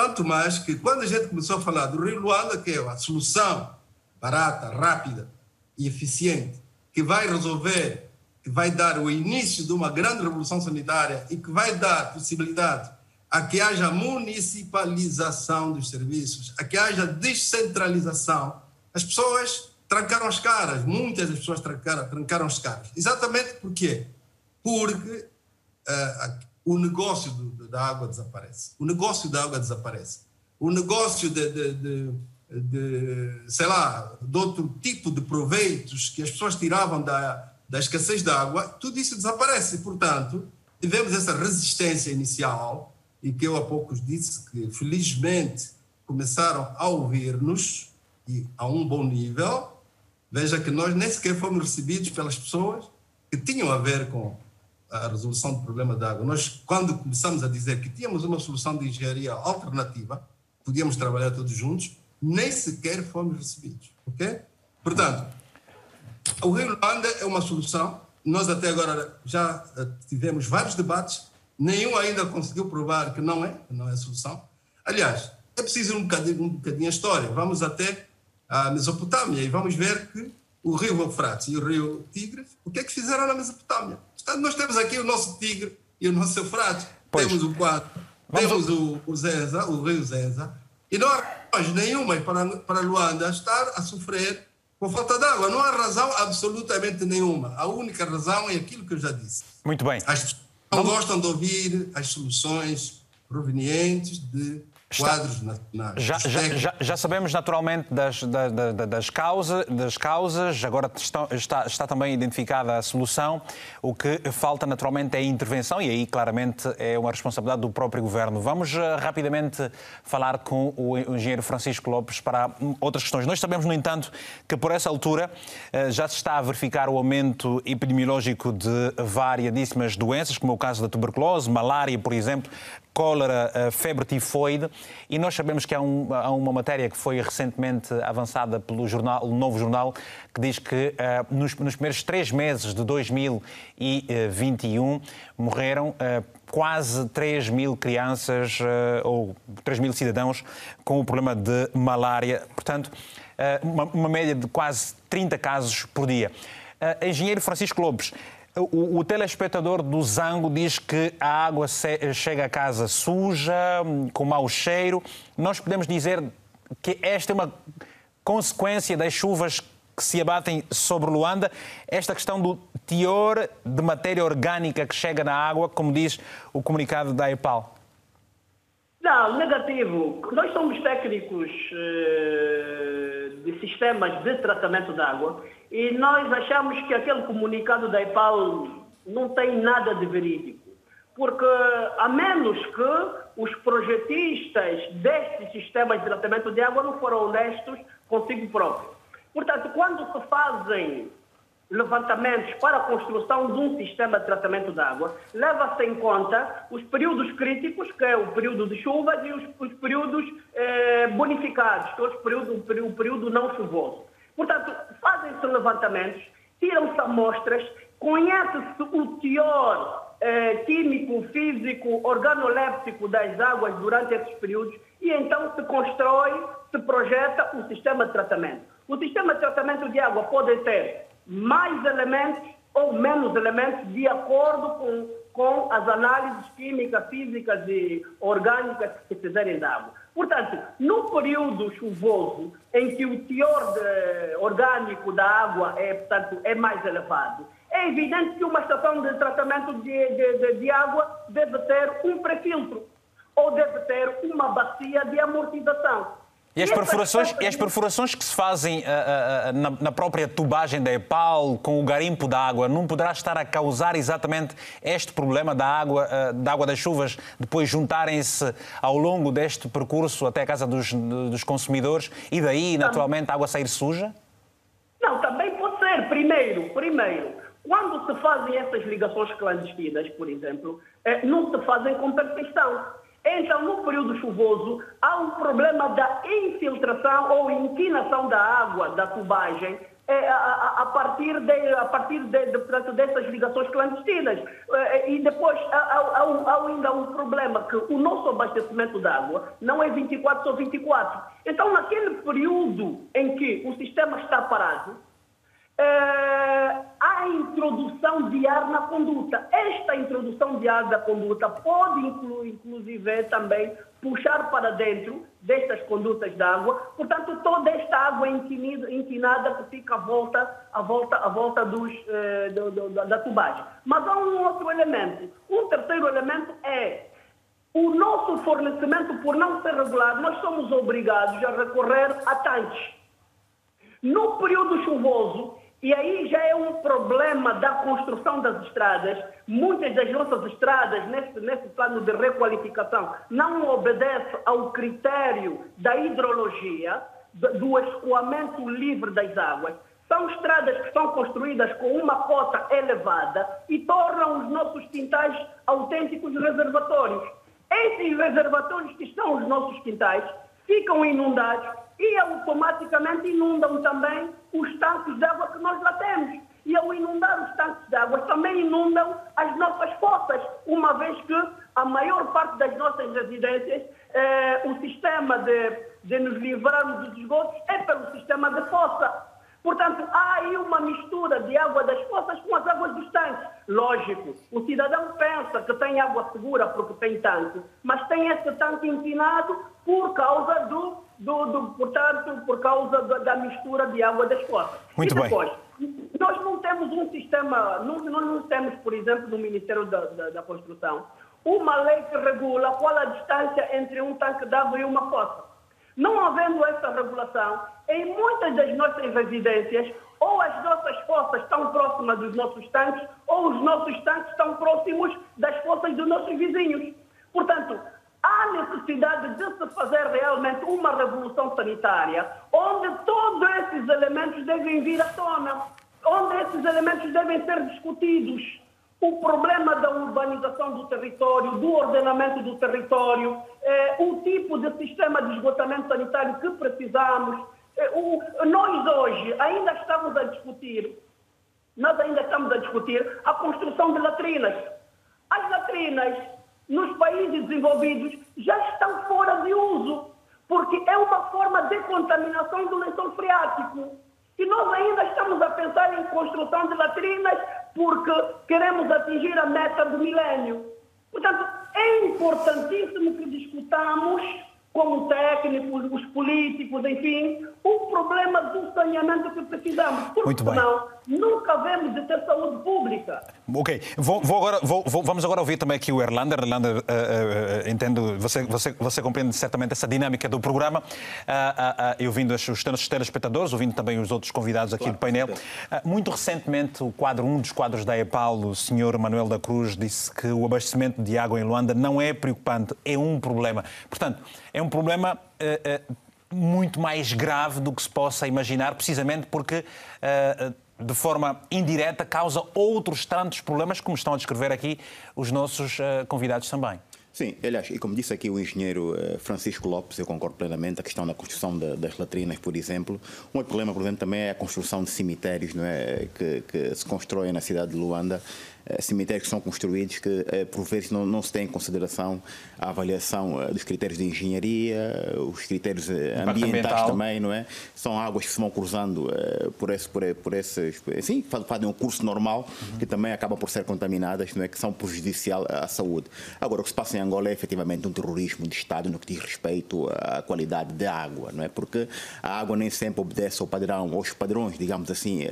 tanto mais que quando a gente começou a falar do Rio Luanda, que é a solução barata, rápida e eficiente, que vai resolver, que vai dar o início de uma grande revolução sanitária e que vai dar possibilidade a que haja municipalização dos serviços, a que haja descentralização, as pessoas trancaram as caras, muitas das pessoas trancaram, trancaram as caras. Exatamente por quê? Porque uh, o negócio do, da água desaparece. O negócio da água desaparece. O negócio de, de, de, de, sei lá, de outro tipo de proveitos que as pessoas tiravam da, da escassez da água, tudo isso desaparece. Portanto, tivemos essa resistência inicial e que eu há poucos disse que, felizmente, começaram a ouvir-nos e a um bom nível. Veja que nós nem sequer fomos recebidos pelas pessoas que tinham a ver com a resolução do problema da água. Nós, quando começamos a dizer que tínhamos uma solução de engenharia alternativa, podíamos trabalhar todos juntos, nem sequer fomos recebidos, ok? Portanto, o Rio Luanda é uma solução. Nós até agora já eh, tivemos vários debates, nenhum ainda conseguiu provar que não é, que não é a solução. Aliás, é preciso um bocadinho, um bocadinho a história. Vamos até a Mesopotâmia e vamos ver que o rio Eufrates e o rio Tigre, o que é que fizeram na Mesopotâmia? Portanto, nós temos aqui o nosso Tigre e o nosso Eufrates, pois. temos o quadro, temos o, o Zenza, o rio Zenza, e não há razão nenhuma para, para Luanda estar a sofrer com falta de água. Não há razão absolutamente nenhuma. A única razão é aquilo que eu já disse. Muito bem. As não gostam de ouvir as soluções provenientes de quadros nacionais. Já, já, já, sabemos naturalmente das, das, das, causa, das causas, agora está, está, está, também identificada a solução. O que falta naturalmente é a intervenção e aí claramente é uma responsabilidade do próprio governo. Vamos uh, rapidamente falar com o engenheiro Francisco Lopes para outras questões. Nós sabemos, no entanto, que por essa altura uh, já se está a verificar o aumento epidemiológico de variadíssimas doenças, como é o caso da tuberculose, malária, por exemplo, cólera, eh, febre tifoide, e nós sabemos que há, um, há, uma matéria que foi recentemente avançada pelo jornal, o Novo Jornal, que diz que uh, nos, nos, primeiros três meses de 2021 morreram uh, quase 3 mil crianças uh, ou 3 mil cidadãos com o problema de malária. Portanto, uma, uma, média de quase 30 casos por dia. engenheiro Francisco Lopes, o, o, telespectador do Zango diz que a água chega a casa suja, com mau cheiro. Nós podemos dizer que esta é uma consequência das chuvas que se abatem sobre Luanda, esta questão do teor de matéria orgânica que chega na água, como diz o comunicado da EPAL. Não, negativo. Nós somos técnicos uh, de sistemas de tratamento de água e nós achamos que aquele comunicado da EPAL não tem nada de verídico. Porque, a menos que os projetistas destes sistemas de tratamento de água não foram honestos consigo próprios. Portanto, quando se fazem levantamentos para a construção de um sistema de tratamento de água, leva-se em conta os períodos críticos, que é o período de chuvas, e os, os períodos eh, bonificados, que é o período, o período não chuvoso. Portanto, fazem-se levantamentos, tiram-se amostras, conhece-se o teor eh, químico, físico, organoléptico das águas durante esses períodos e então se constrói, se projeta um sistema de tratamento. O sistema de tratamento de água pode ter mais elementos ou menos elementos de acordo com, com as análises químicas, físicas e orgânicas que se fizerem da água. Portanto, no período chuvoso, em que o teor de, orgânico da água é, portanto, é mais elevado, é evidente que uma estação de tratamento de, de, de água deve ter um pré-filtro ou deve ter uma bacia de amortização. E as, perfurações, e as perfurações que se fazem uh, uh, na, na, própria tubagem da EPAL, com o garimpo da água, não poderá estar a causar exatamente este problema da água, uh, da água das chuvas, depois juntarem-se ao longo deste percurso até a casa dos, dos consumidores e daí, naturalmente, a água sair suja? Não, também pode ser. Primeiro, primeiro, quando se fazem essas ligações clandestinas, por exemplo, eh, não se fazem com perfeição então, no período chuvoso, há um problema da infiltração ou inclinação da água da tubagem é, a, partir, de, a partir de, de, portanto, dessas ligações clandestinas. É, e depois há, há, há, ainda um problema que o nosso abastecimento de água não é 24 sobre 24. Então, naquele período em que o sistema está parado, é, a introdução de ar na conduta. Esta introdução de ar da conduta pode, incluir, inclusive, também puxar para dentro destas condutas de água. Portanto, toda esta água inclinada que fica à volta, à volta, à volta dos, eh, do, do, da tubagem. Mas há um outro elemento. Um terceiro elemento é o nosso fornecimento, por não ser regular, nós somos obrigados a recorrer a tanques. No período chuvoso, E aí já é um problema da construção das estradas. Muitas das nossas estradas, nesse, nesse plano de requalificação, não obedecem ao critério da hidrologia, do escoamento livre das águas. São estradas que são construídas com uma cota elevada e tornam os nossos quintais autênticos reservatórios. Esses reservatórios que são os nossos quintais ficam inundados e automaticamente inundam também os tanques de água que nós lá temos. E ao inundar os tanques de água, também inundam as nossas fossas, uma vez que a maior parte das nossas residências, eh, o sistema de, de nos livrarmos dos esgotos é pelo sistema de fossa. Portanto, há aí uma mistura de água das fossas com as águas dos tanques. Lógico, o cidadão pensa que tem água segura porque tem tanque, mas tem esse tanque empinado por causa do, do, do portanto, por causa da, da, mistura de água das fossas. Muito e depois, bem. nós não temos um sistema, nós não temos, por exemplo, no Ministério da, da, da Construção, uma lei que regula qual a distância entre um tanque de água e uma fossa. Não havendo essa regulação, em muitas das nossas residências, ou as nossas fossas estão próximas dos nossos tanques, ou os nossos tanques estão próximos das fossas dos nossos vizinhos. Portanto, há necessidade de se fazer realmente uma revolução sanitária, onde todos esses elementos devem vir à tona, onde esses elementos devem ser discutidos o problema da urbanização do território, do ordenamento do território, eh, o tipo de sistema de esgotamento sanitário que precisamos. Eh, o, nós hoje ainda estamos a discutir, nós ainda estamos a discutir a construção de latrinas. As latrinas nos países desenvolvidos já estão fora de uso, porque é uma forma de contaminação do lençol freático. E nós ainda estamos a pensar em construção de latrinas porque queremos atingir a meta do milénio. Portanto, é importantíssimo que discutamos como técnicos, os políticos, enfim, o problema do saneamento que precisamos. Porque Muito bem. senão nunca vemos de ter saúde pública. Ok, vou, vou agora, vou, vamos agora ouvir também aqui o Erlander. Erlander, uh, uh, entendo, você, você, você compreende certamente essa dinâmica do programa. Uh, eu ouvindo os telespectadores, ouvindo também os outros convidados aqui claro, do painel. muito recentemente, o quadro, um dos quadros da EPAL, o senhor Manuel da Cruz, disse que o abastecimento de água em Luanda não é preocupante, é um problema. Portanto, é um problema muito mais grave do que se possa imaginar, precisamente porque de forma indireta, causa outros tantos problemas, como estão a descrever aqui os nossos uh, convidados também. Sim, aliás, e como disse aqui o engenheiro eh, Francisco Lopes, eu concordo plenamente, a questão da construção das latrinas, por exemplo. Um outro problema, por exemplo, também é a construção de cemitérios não é? que, que se constroem na cidade de Luanda cemitérios que são construídos que, eh, por vezes, não, não se tem em consideração a avaliação eh, dos critérios de engenharia, os critérios ambientais também, não é? São águas que se vão cruzando por, esse, por, por esses. Sim, fazem um curso normal uhum. que também acabam por ser contaminadas, não é? Que são prejudicial à saúde. Agora, o que se passa em Angola é efetivamente um terrorismo de Estado no que diz respeito à qualidade da água, não é? Porque a água nem sempre obedece ao padrão, aos padrões, digamos assim,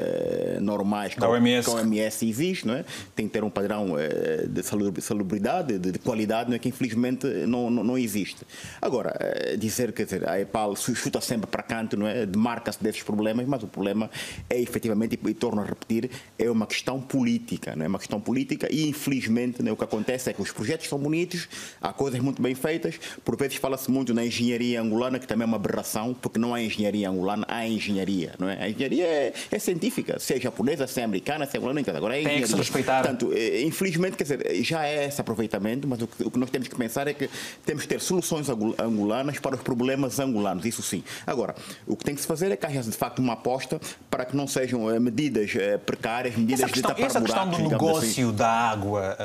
normais que a OMS. OMS existe, não é? Tem que ter um padrão eh, de salubridade, de qualidade, não é que infelizmente não, não, não existe. Agora, eh, dizer que a EPAL chuta sempre para canto, não é? demarca-se desses problemas, mas o problema é efetivamente, e torno a repetir, é uma questão política, não é uma questão política e infelizmente né, o que acontece é que os projetos são bonitos, há coisas muito bem feitas, por vezes fala-se muito na engenharia angolana, que também é uma aberração, porque não há engenharia angolana, há engenharia, não é? A engenharia é, é científica, seja japonesa, seja americana, seja angolana, agora é engenharia. Tem que se respeitar Portanto, eh, infelizmente, quer dizer, já é esse aproveitamento, mas o que nós temos que pensar é que temos que ter soluções angolanas para os problemas angolanos, isso sim. Agora, o que tem que se fazer é que haja de facto uma aposta para que não sejam eh, medidas eh, precárias, medidas essa questão, de tapar essa questão do assim. negócio assim. da água,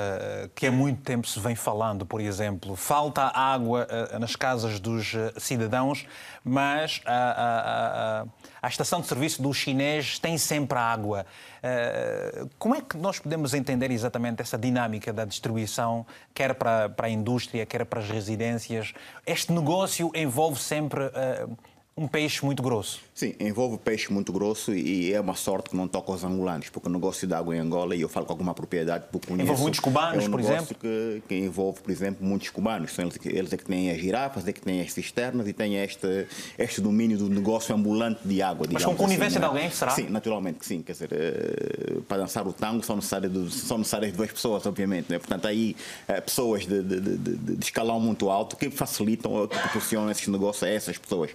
que há muito tempo se vem falando, por exemplo, falta água nas casas dos cidadãos, mas a, a, a, a estação de serviço dos chineses tem sempre água. Eh, como é que nós podemos entender exatamente essa dinâmica da distribuição, quer para, para a indústria, quer para as residências? Este negócio envolve sempre uh, um peixe muito grosso. Sim, envolve peixe muito grosso e é uma sorte que não toca os angolanos, porque o negócio de água em Angola, e eu falo com alguma propriedade, porque conheço, envolve muitos cubanos, é um por exemplo? Que, que envolve, por exemplo, muitos cubanos. São eles, eles é que têm as girafas, é que têm as cisternas e têm este, este domínio do negócio ambulante de água. Mas com conivência assim, de alguém, será? Sim, naturalmente que sim. Quer dizer, eh, para dançar o tango são necessárias, são necessárias duas pessoas, obviamente. Né? Portanto, aí eh, pessoas de, de, de, de, escalão muito alto que facilitam que proporcionam esses negócios a essas pessoas.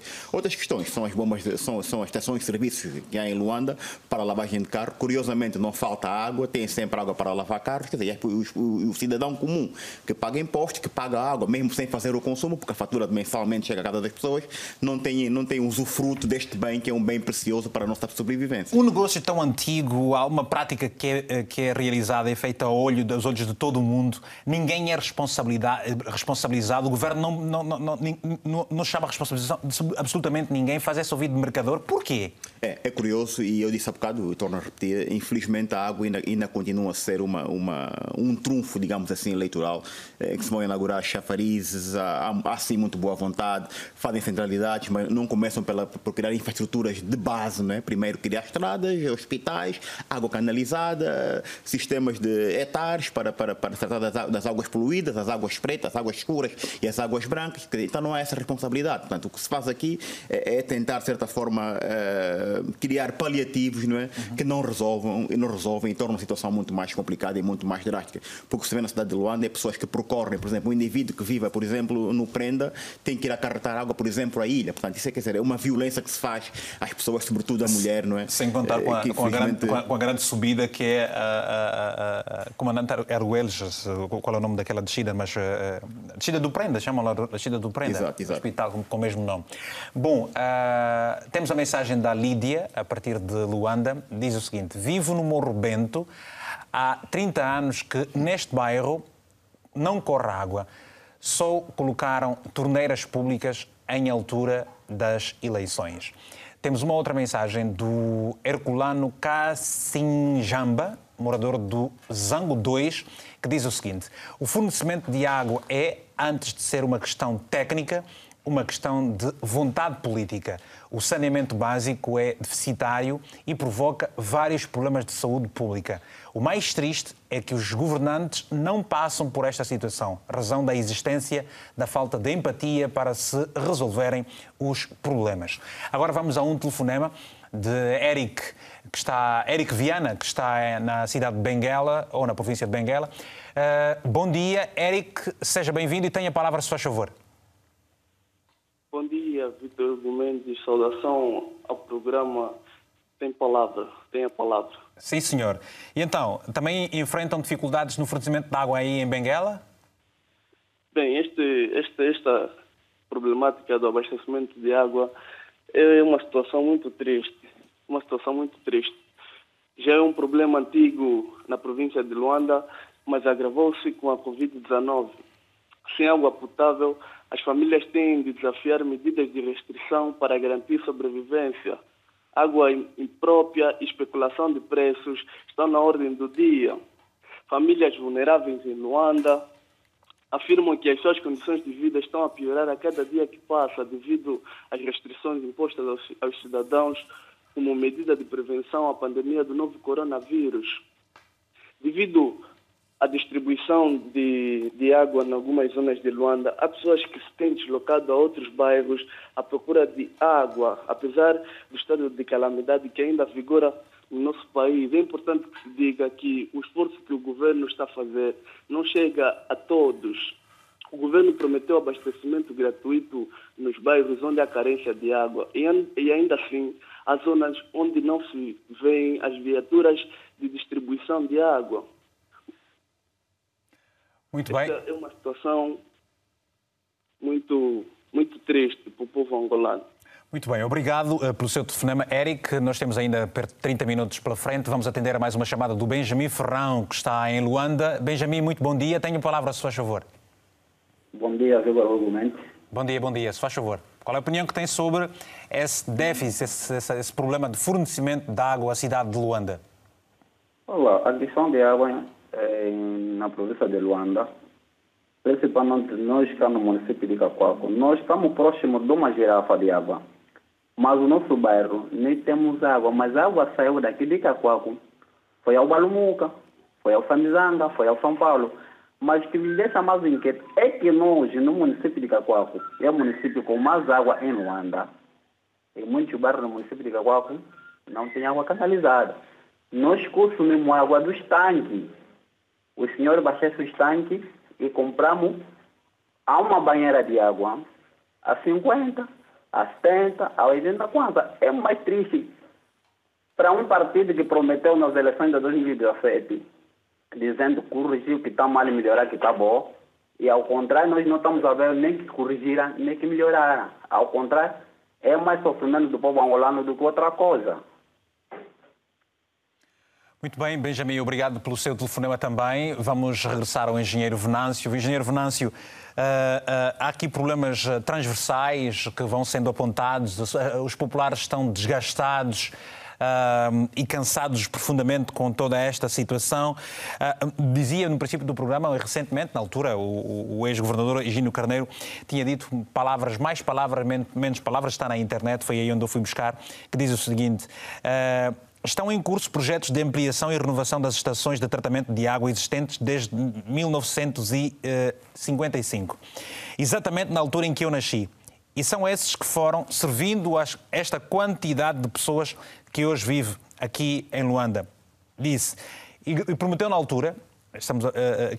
Outras questões são as bombas, são, são as estações de serviços que há em Luanda para lavagem de carro. Curiosamente, não falta água, tem sempre água para lavar carros. Quer dizer, o, o, o cidadão comum que paga impostos, que paga água, mesmo sem fazer o consumo, porque a fatura mensalmente chega a cada das pessoas, não tem, não tem usufruto deste bem que é um bem precioso para a nossa sobrevivência. Um negócio tão antigo, há uma prática que é, que é realizada e feita a olho dos olhos de todo o mundo, ninguém é responsabilizado, o governo não, não, não, não, não, chama a responsabilização de absolutamente ninguém, faz esse ouvido de mercador. Porquê? É, é curioso e eu disse há bocado, eu torno a repetir, infelizmente a água ainda, ainda continua a ser uma, uma, um trunfo, digamos assim, eleitoral, é, que se vão inaugurar chafarizes, há, há sim muito boa vontade, fazem centralidades, mas não começam pela, por criar infraestruturas de base, né? primeiro criar estradas, hospitais, água canalizada, sistemas de hectares para, para, para tratar das, das águas poluídas, as águas pretas, as águas escuras e as águas brancas, então não há essa responsabilidade. Portanto, o que se faz aqui é, é tentar, de certa forma, uh, criar paliativos não é? Uhum. que não resolvam, e não resolvem e tornam a situação muito mais complicada e muito mais drástica. Porque se vê na cidade de Luanda é pessoas que percorrem, por exemplo, um indivíduo que viva, por exemplo, no Prenda, tem que ir acarretar água, por exemplo, à ilha. Portanto, isso é, quer dizer, é uma violência que se faz às pessoas, sobretudo à mulher, não é? Sem contar com a, eh, com a, grande, com a grande, subida que é a, a, a comandante Arguelles, qual é o nome daquela descida, mas a descida do Prenda, chamam-la descida do Prenda, exato, exato. hospital com, com o mesmo nome. Bom, uh, temos a mensagem da Lídia, a partir de Luanda, diz o seguinte: Vivo no Morro Bento há 30 anos que neste bairro não corre água. Só colocaram torneiras públicas em altura das eleições. Temos uma outra mensagem do Herculano Cassinjamba, morador do Zango 2, que diz o seguinte: o fornecimento de água é, antes de ser uma questão técnica, uma questão de vontade política. O saneamento básico é deficitário e provoca vários problemas de saúde pública. O mais triste é que os governantes não passam por esta situação, razão da existência da falta de empatia para se resolverem os problemas. Agora vamos a um telefonema de Eric, que está Eric Viana, que está na cidade de Benguela ou na província de Benguela. Uh, bom dia, Eric, seja bem-vindo e tenha a palavra, se faz favor. Dia, Vitor Gomes. Saudação ao programa Tem Palavra. Tem a palavra. Sim, senhor. E então, também enfrentam dificuldades no fornecimento de água aí em Benguela? Bem, este, este, esta problemática do abastecimento de água é uma situação muito triste. Uma situação muito triste. Já é um problema antigo na província de Luanda, mas agravou-se com a Covid-19. Sem água potável, as famílias têm de desafiar medidas de restrição para garantir sobrevivência. Água imprópria e especulação de preços estão na ordem do dia. Famílias vulneráveis em Luanda afirmam que as suas condições de vida estão a piorar a cada dia que passa devido às restrições impostas aos, aos cidadãos como medida de prevenção à pandemia do novo coronavírus. Devido a distribuição de, de água em algumas zonas de Luanda. Há pessoas que se têm deslocado a outros bairros à procura de água, apesar do estado de calamidade que ainda vigora no nosso país. É importante que se diga que o esforço que o governo está a fazer não chega a todos. O governo prometeu abastecimento gratuito nos bairros onde há carência de água e, ainda assim há zonas onde não se veem as viaturas de distribuição de água. Muito bem. Esta é uma situação muito, muito triste para o povo angolano. Muito bem, obrigado uh, pelo seu telefonema, Eric. Nós temos ainda perto de 30 minutos pela frente. Vamos atender a mais uma chamada do Benjamin Ferrão, que está em Luanda. Benjamin, muito bom dia. Tenho a palavra, se faz favor. Bom dia, Vitor Argumento. Bom dia, bom dia, se faz favor. Qual é a opinião que tem sobre esse déficit, esse, esse, esse problema de fornecimento de água à cidade de Luanda? Olá, a adição de água na província de Luanda, principalmente nós cá no município de Cacoaco, nós estamos próximos de uma girafa de água. Mas o nosso bairro nem temos água, mas a água saiu daqui de Cacoaco, foi ao Balumuca, foi ao Samizanga, foi ao São Paulo. Mas o que me deixa mais inquieto é que nós, no município de Cacoaco, é o município com mais água em Luanda, em muitos bairros no município de Cacoaco, não tem água canalizada. Nós consumimos água dos tanques. O senhor abastece os tanques e compramos a uma banheira de água a 50, a 70, a 80 quanto. É mais triste para um partido que prometeu nas eleições de 2017, dizendo que corrigiu que está mal e melhorar que está bom. E ao contrário, nós não estamos a ver nem que corrigiram, nem que melhoraram. Ao contrário, é mais sofrimento do povo angolano do que outra coisa. Muito bem, Benjamin, obrigado pelo seu telefonema também. Vamos regressar ao engenheiro Venâncio. Engenheiro Venâncio, uh, uh, há aqui problemas transversais que vão sendo apontados, os populares estão desgastados. Uh, e cansados profundamente com toda esta situação. Uh, dizia no princípio do programa, recentemente, na altura, o, o ex-governador Higínio Carneiro tinha dito palavras, mais palavras, menos palavras, está na internet, foi aí onde eu fui buscar, que diz o seguinte. Estão em curso projetos de ampliação e renovação das estações de tratamento de água existentes desde 1955, exatamente na altura em que eu nasci. E são esses que foram servindo a esta quantidade de pessoas que hoje vive aqui em Luanda. Disse e prometeu na altura estamos, uh,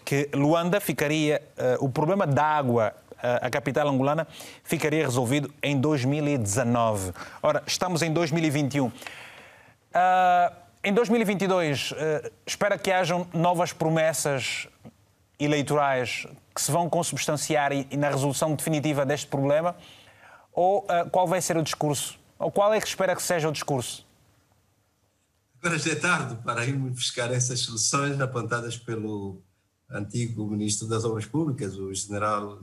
que Luanda ficaria, uh, o problema da água a capital angolana ficaria resolvido em 2019. Ora, estamos em 2021. Uh, em 2022, uh, ah, espera que hajam novas promessas eleitorais que se vão consubstanciar e, e na resolução definitiva deste problema? Ou uh, qual vai ser o discurso? Ou qual é que espera que seja o discurso? Agora já é tarde para irmos buscar essas soluções apontadas pelo antigo Ministro das Obras Públicas, o General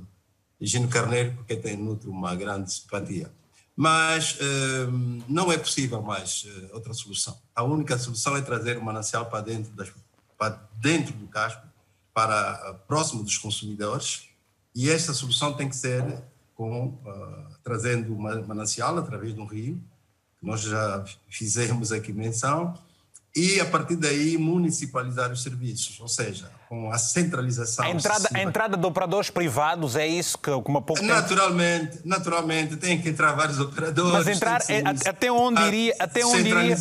Gino Carneiro, porque tem nutro uma grande simpatia mas uh, não é possível mais uh, outra solução. A única solução é trazer o manancial para dentro, das, para dentro do casco, para uh, próximo dos consumidores, e esta solução tem que ser com, trazendo o manancial através de um rio, que nós já fizemos aqui menção, e a partir daí municipalizar os serviços, ou seja, com a centralização. A entrada, a entrada de operadores privados é isso que como pouco naturalmente, tempo... naturalmente tem que entrar vários operadores. Mas entrar é, até onde iria, até onde iria,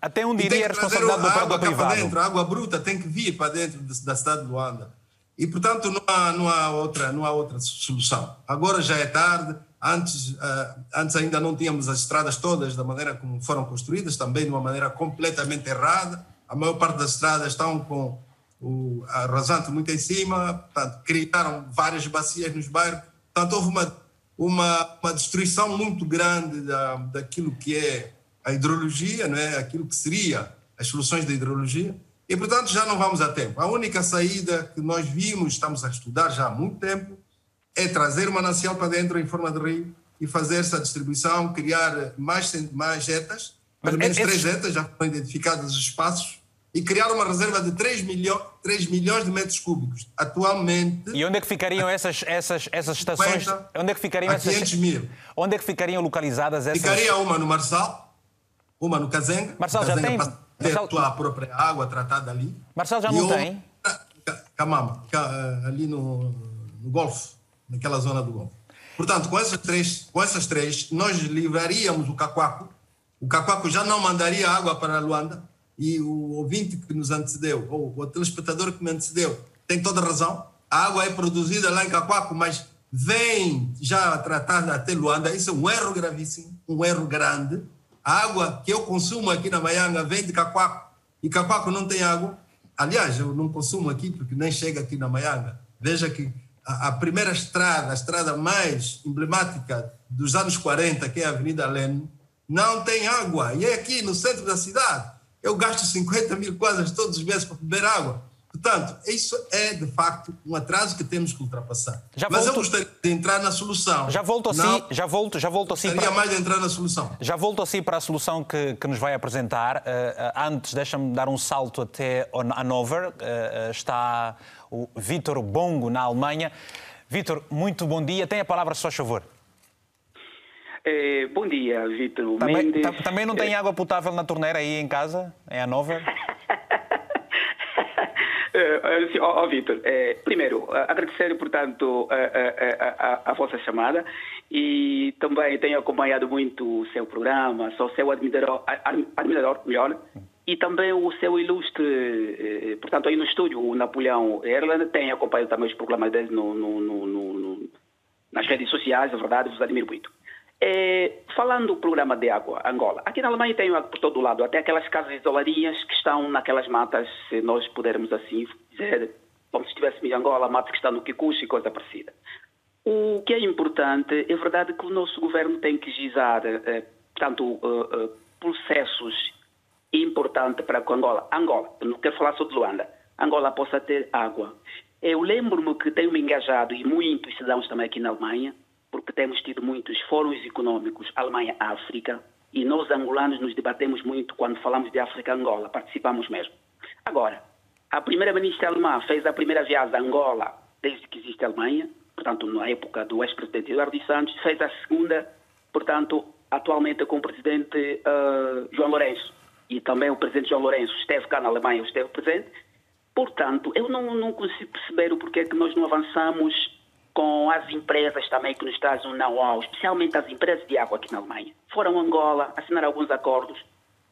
até onde iria a responsabilidade do operador privado. Dentro, a água bruta tem que vir para dentro da cidade de Luanda. E portanto não há, não há outra, não há outra solução. Agora já é tarde Antes, uh, antes ainda não tínhamos as estradas todas da maneira como foram construídas, também de uma maneira completamente errada. A maior parte das estradas estão com o rasante muito em cima, portanto, criaram várias bacias nos bairros. Portanto, houve uma, uma, uma destruição muito grande da, daquilo que é a hidrologia, não é? aquilo que seria as soluções da hidrologia. E, portanto, já não vamos a tempo. A única saída que nós vimos, estamos a estudar já há muito tempo, é trazer o manancial para dentro em forma de rio e fazer essa distribuição, criar mais, mais jetas, pelo menos é, três jetas, já foram identificados os espaços, e criar uma reserva de 3, milho, 3 milhões de metros cúbicos. Atualmente. E onde é que ficariam essas, essas, essas estações? onde é que ficariam essas. 500 mil. Onde é que ficariam localizadas essas. Ficaria uma no Marçal, uma no Cazenga. Marçal já tem. Ter Marçal... a própria água tratada ali. Marçal já não tem. Camama, ali no, no Golfo naquela zona do Golfo. Portanto, com essas três, com essas três nós livraríamos o Cacoaco. O Cacoaco já não mandaria água para Luanda e o ouvinte que nos antecedeu, ou o telespectador que me antecedeu, tem toda razão. A água é produzida lá em Cacoaco, mas vem já tratada até Luanda. Isso é um erro gravíssimo, um erro grande. A água que eu consumo aqui na Maianga vem de Cacoaco e Cacoaco não tem água. Aliás, eu não consumo aqui porque nem chega aqui na Maianga. Veja que a, primeira estrada, a estrada mais emblemática dos anos 40, que é a Avenida Lene, não tem água. E é aqui no centro da cidade. Eu gasto 50 mil quadras todos os meses para beber água. Portanto, isso é de facto um atraso que temos que ultrapassar. Já Mas volto... eu gostaria de entrar na solução. Já volto assim, já volto, já volto assim. Gostaria para... mais de entrar na solução. Já volto assim para a solução que, que nos vai apresentar. Uh, antes, deixa-me dar um salto até Hannover. Uh, está o Vítor Bongo, na Alemanha. Vítor, muito bom dia. Tem a palavra, se faz favor. É, bom dia, Vitor também, Mendes. Também não tem água potável na torneira aí em casa, em Hanover? Uh, oh, oh, Vitor, eh, primeiro, agradecer, portanto, a, a, a, vossa chamada e também tenho acompanhado muito o seu programa, sou seu admirador, admirador melhor, e também o seu ilustre, portanto, aí no estúdio, o Napoleão Erland, tenho acompanhado também os programas dele no, no, no, nas redes sociais, é verdade, vos admiro muito. É, falando do programa de água, Angola, aqui na Alemanha tem água por todo lado, até aquelas casas isoladinhas que estão naquelas matas, se nós pudermos assim dizer, como se estivéssemos em Angola, matas que estão no Kikuchi e coisa parecida. O que é importante, é verdade que o nosso governo tem que gizar, eh, portanto, eh, eh, processos importantes para que Angola, Angola, não quero falar só de Luanda, Angola possa ter água. Eu lembro-me que tenho me engajado, e muitos cidadãos também aqui na Alemanha, porque temos tido muitos fóruns econômicos Alemanha-África e nós angolanos nos debatemos muito quando falamos de África-Angola, participamos mesmo. Agora, a primeira-ministra alemã fez a primeira viagem a Angola desde que existe a Alemanha, portanto, na época do ex-presidente Eduardo Santos, fez a segunda, portanto, atualmente com o presidente uh, João Lourenço. E também o presidente João Lourenço esteve cá na Alemanha, esteve presente. Portanto, eu não, não consigo perceber o porquê que nós não avançamos com as empresas também que nos trazem um know-how, especialmente as empresas de água aqui na Alemanha. Foram a Angola assinar alguns acordos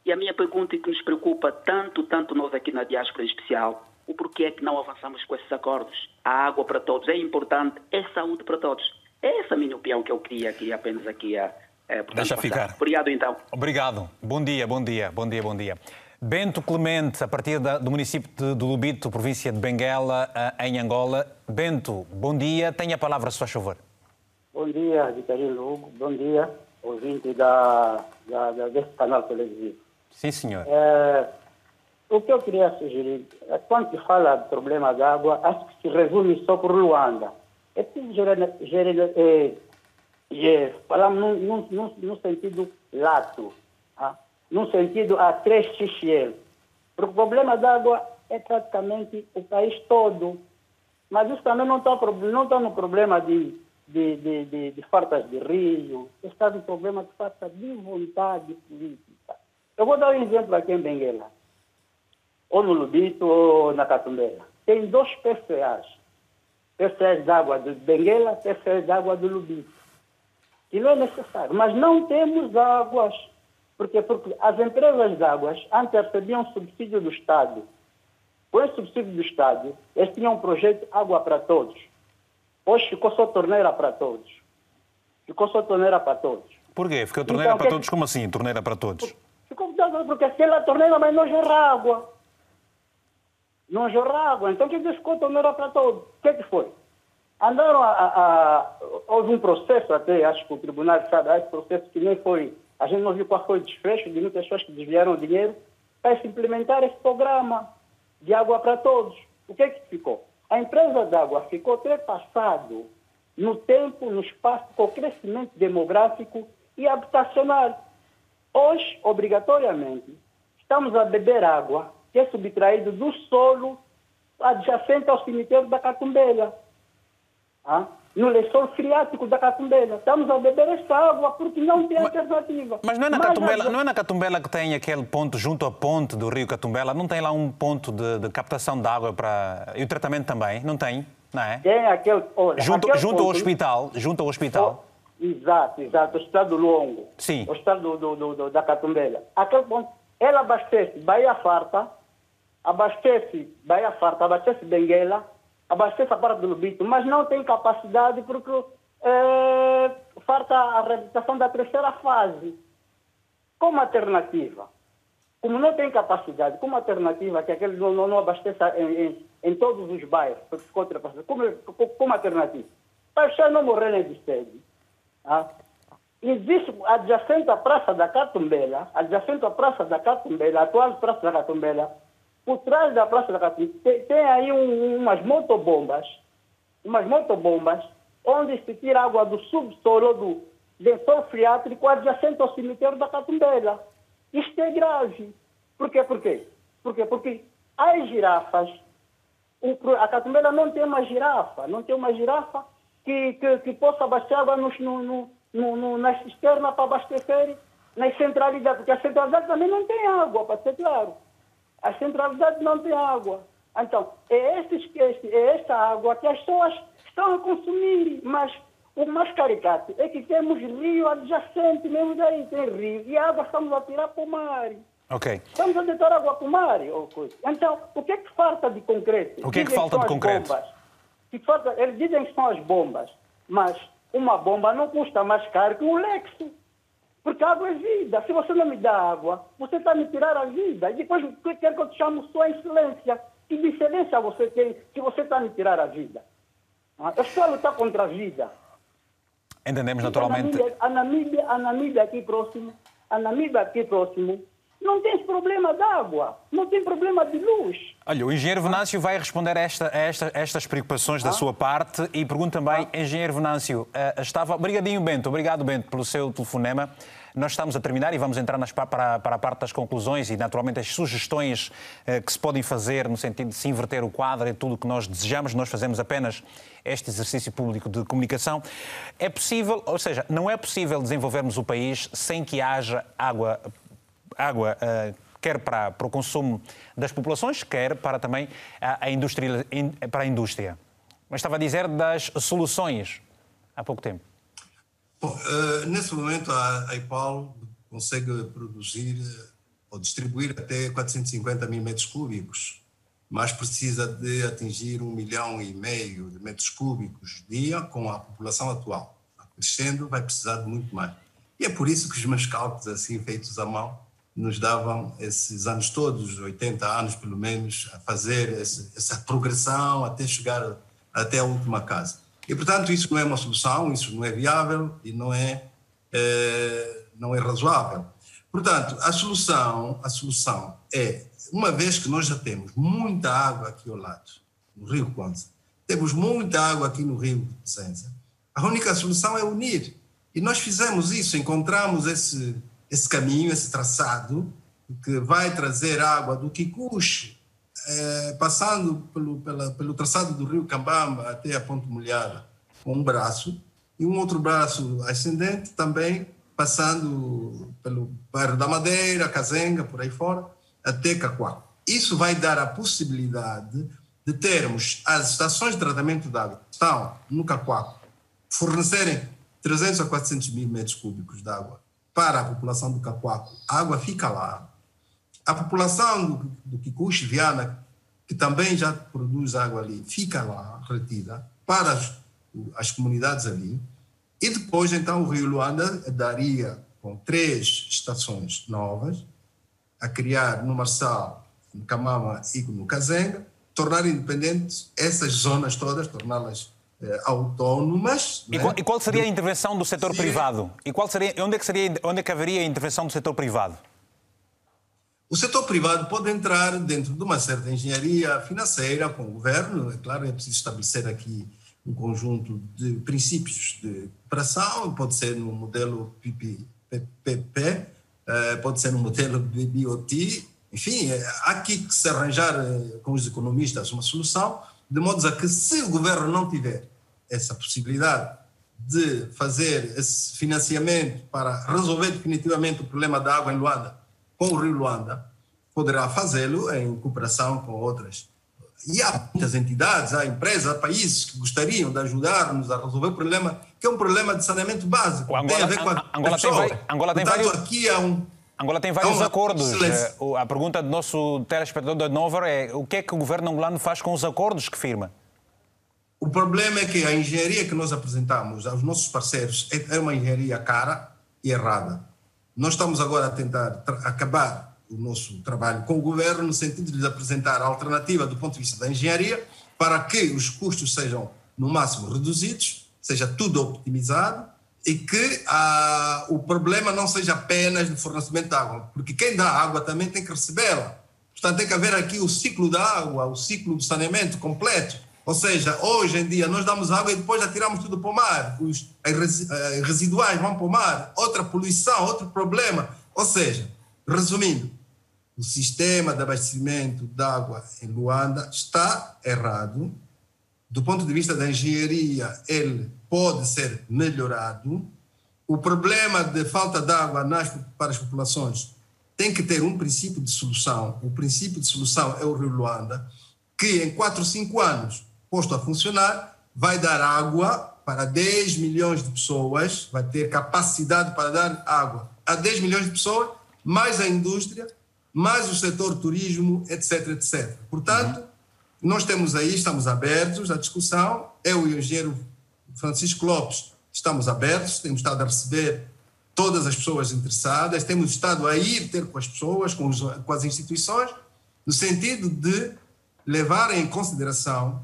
e a minha pergunta é que nos preocupa tanto, tanto nós aqui na diáspora em especial, o porquê é que não avançamos com esses acordos. A água para todos é importante, é saúde para todos. É essa a minha opinião que eu queria aqui apenas aqui a, a Deixa passar. ficar. Obrigado então. Obrigado. Bom dia, bom dia, bom dia, bom dia. Bento Clemente, a partir do município de Lubito, província de Benguela, em Angola. Bento, bom dia. Tenha a palavra, se faz favor. Bom dia, Vitorino Hugo. Bom dia, ouvinte da, da, da, desse canal televisivo. Sim, senhor. É, o que eu queria sugerir, é, quando se fala do problema da água, acho que se resume só por Luanda. É preciso gerar, gerar, é, é, falamos num, num, num sentido lato. No sentido a três. Porque o problema da água é praticamente o país todo. Mas isso também não está, não está no problema de, de, de, de, de fartas de rio, está no problema de falta de vontade política. Eu vou dar um exemplo aqui em Benguela, ou no Lubito ou na Catumbela. Tem dois PCAs. PCAs d'água de Benguela, PCAs d'água do Lubito. E não é necessário. Mas não temos águas porque, porque as empresas de águas antes recebiam subsídio do Estado. Com esse subsídio do Estado, eles tinham um projeto Água para Todos. Hoje ficou só torneira para todos. Ficou só torneira para todos. Porquê? Ficou torneira então, para que... todos? Como assim, torneira para todos? Ficou porque aquela torneira, mas não jorra água. Não jorra água. Então, o que ficou torneira para todos? O que, que foi? Andaram a, a, a, Houve um processo até, acho que o Tribunal de Estado, esse processo que nem foi a gente não viu qual foi o desfecho de muitas pessoas que desviaram dinheiro para se implementar esse programa de água para todos. O que é que ficou? A empresa d'água ficou trepassado no tempo, no espaço, com o crescimento demográfico e habitacional. Hoje, obrigatoriamente, estamos a beber água que é subtraído do solo adjacente ao cemitério da Catumbelha. Ah? No lençol friático da Catumbela. Estamos a beber essa água porque não tem alternativa. Mas não é, na Catumbela, não é na Catumbela que tem aquele ponto junto à ponte do rio Catumbela? Não tem lá um ponto de, de captação de água para... e o tratamento também? Não tem? Não é? Tem aquele... Olha, junto aquele junto ponto, ao hospital? Junto ao hospital? Oh, exato, exato. O hospital do Longo. Sim. O hospital do, do, do, da Catumbela. Aquele ponto, ela abastece Bahia Farta, abastece Bahia Farta, abastece Benguela, abastece a parte do Lubito, mas não tem capacidade porque é, falta a reabilitação da terceira fase. Como alternativa, como não tem capacidade, como alternativa, que aquele não, não abasteça em, em, em, todos os bairros, como, como alternativa, para já não morrerem de sede. Ah? Existe, adjacente à Praça da Catumbela, adjacente à Praça da Catumbela, atual Praça da Catumbela, por trás da Praça da Católica, tem, tem, aí um, umas motobombas, umas motobombas, onde se tira água do subsolo do lençol friátrico adjacente ao cemitério da Catumbela. Isto é grave. Por quê? Por quê? Por quê? Porque as girafas, a Catumbela não tem uma girafa, não tem uma girafa que, que, que possa abastecer água no, no, no, no, na cisterna para abastecer nas centralidades, porque a centralidade também não tem água, para ser claro. A centralidade não tem água. Então, é, estes, é esta água que as pessoas estão a consumir, mas o mais caricato é que temos rio adjacente, mesmo daí tem rio, e a água estamos a tirar para o mar. Ok. Estamos a deitar água para o mar. Então, o que é que falta de concreto? O que é que falta de concreto? Bombas. Que falta, eles dizem que são as bombas, mas uma bomba não custa mais caro que um Lexo. Porque água é vida. Se você não me dá água, você está a me tirar a vida. E depois quer que eu te chame sua excelência. Que excelência você tem que você está a me tirar a vida? Ah, eu estou a lutar contra a vida. Entendemos naturalmente. A Namíbia, a Namíbia, aqui próximo, a Namíbia aqui próximo, não tem problema de água, não tem problema de luz. Olha, o engenheiro Venâncio vai responder a, esta, a, esta, estas preocupações ah? da sua parte e pergunto também, ah? engenheiro Venâncio, uh, estava. Obrigadinho, Bento, obrigado, Bento, pelo seu telefonema. Nós estamos a terminar e vamos entrar nas, para, para a parte das conclusões e, naturalmente, as sugestões uh, que se podem fazer no sentido de se inverter o quadro e tudo o que nós desejamos. Nós fazemos apenas este exercício público de comunicação. É possível, ou seja, não é possível desenvolvermos o país sem que haja água água uh, quer para, para o consumo das populações, quer para também a, a indústria, para a indústria. Mas estava a dizer das soluções há pouco tempo. Bom, uh, nesse momento a, IPAL consegue produzir ou distribuir até 450 mil metros cúbicos, mas precisa de atingir um milhão e meio de metros cúbicos dia com a população atual. Crescendo, vai precisar de muito mais. E é por isso que os meus cálculos, assim feitos à mão, nos davam esses anos todos, 80 anos pelo menos, a fazer essa progressão até chegar até a última casa. E, portanto, isso não é uma solução, isso não é viável e não é, é não é razoável. Portanto, a solução, a solução é, uma vez que nós já temos muita água aqui ao lado, no Rio Conde, temos muita água aqui no Rio Presença, a única solução é unir. E nós fizemos isso, encontramos esse, esse caminho, esse traçado, que vai trazer água do Kikuchi, é, passando pelo, pela, pelo traçado do rio Cambamba até a Ponte Molhada, com um braço, e um outro braço ascendente também passando pelo bairro da Madeira, Cazenga, por aí fora, até Cacoal. Isso vai dar a possibilidade de termos as estações de tratamento de água que estão no Cacoal fornecerem 300 a 400 mil metros cúbicos de água para a população do Cacoaco, a água fica lá. A população do, Kikuchi, Viana, que também já produz água ali, fica lá, retida, para as, as comunidades ali. E depois, então, o Rio Luanda daria, com três estações novas, a criar no Marçal, no Camama e no Cazenga, tornar independentes essas zonas todas, torná-las eh, autónomas. E, qual, né? e qual seria a intervenção do setor privado? E qual seria, onde, é que seria, onde é que haveria a intervenção do setor privado? O setor privado pode entrar dentro de uma certa engenharia financeira com o governo. É claro, é preciso estabelecer aqui um conjunto de princípios de cooperação, pode ser no modelo PPP, eh, pode ser no modelo BOT, enfim, eh, há aqui que se arranjar com os economistas uma solução de modo a que, se o governo não tiver essa possibilidade de fazer esse financiamento para resolver definitivamente o problema da água em Luanda com o Rio Luanda, poderá fazê-lo em cooperação com outras. E há muitas entidades, há empresas, há países que gostariam de ajudar-nos a resolver o problema, que é um problema de saneamento básico. Angola, tem a ver a, Angola tem, Angola tem Portanto, vários... aqui há um Angola tem vários acordos. Eh, a pergunta do nosso telespectador da Nova é o que é que o governo angolano faz com os acordos que firma? O problema é que a engenharia que nós apresentamos aos nossos parceiros é, é uma engenharia cara e errada. Nós estamos agora a tentar acabar o nosso trabalho com o governo no sentido de lhes apresentar a alternativa do ponto de vista da engenharia para que os custos sejam no máximo reduzidos, seja tudo optimizado e que ah, o problema não seja apenas de fornecimento de água, porque quem dá água também tem que recebê-la. Portanto, tem que haver aqui o ciclo da água, o ciclo do saneamento completo. Ou seja, hoje em dia nós damos água e depois já tiramos tudo para o mar. Os residuais vão para o mar. Outra poluição, outro problema. Ou seja, resumindo, o sistema de abastecimento de água em Luanda está errado. Do ponto de vista da engenharia, ele pode ser melhorado o problema de falta de água nas, para as populações tem que ter um princípio de solução. O princípio de solução é o Rio Luanda, que em 4 ou 5 anos, posto a funcionar, vai dar água para 10 milhões de pessoas, vai ter capacidade para dar água a 10 milhões de pessoas, mais a indústria, mais o setor turismo, etc, etc. Portanto, uhum. nós temos aí, estamos abertos à discussão, eu e o engenheiro Francisco Lopes estamos abertos, temos estado a receber todas as pessoas interessadas, temos estado a ir ter com as pessoas, com, os, com as instituições, no sentido de levar em consideração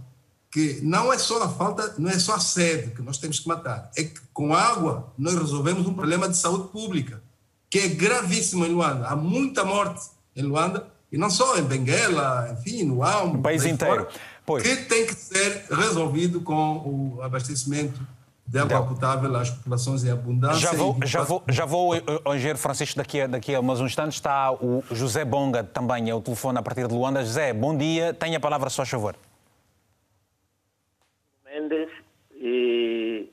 que não é só a falta, não é só a sede que nós temos que matar, é que com água nós resolvemos um problema de saúde pública, que é gravíssimo em Luanda. Há muita morte em Luanda, e não só em Benguela, enfim, no Almo, o país inteiro. Fora, que tem que ser resolvido com o abastecimento de água então, potável às populações em abundância. Já vou, já vou, já vou engenheiro Francisco, daqui a, daqui a uns instantes está o José Bonga também, é o telefone a partir de Luanda. José, bom dia, tenha a palavra, só favor. Mendes, e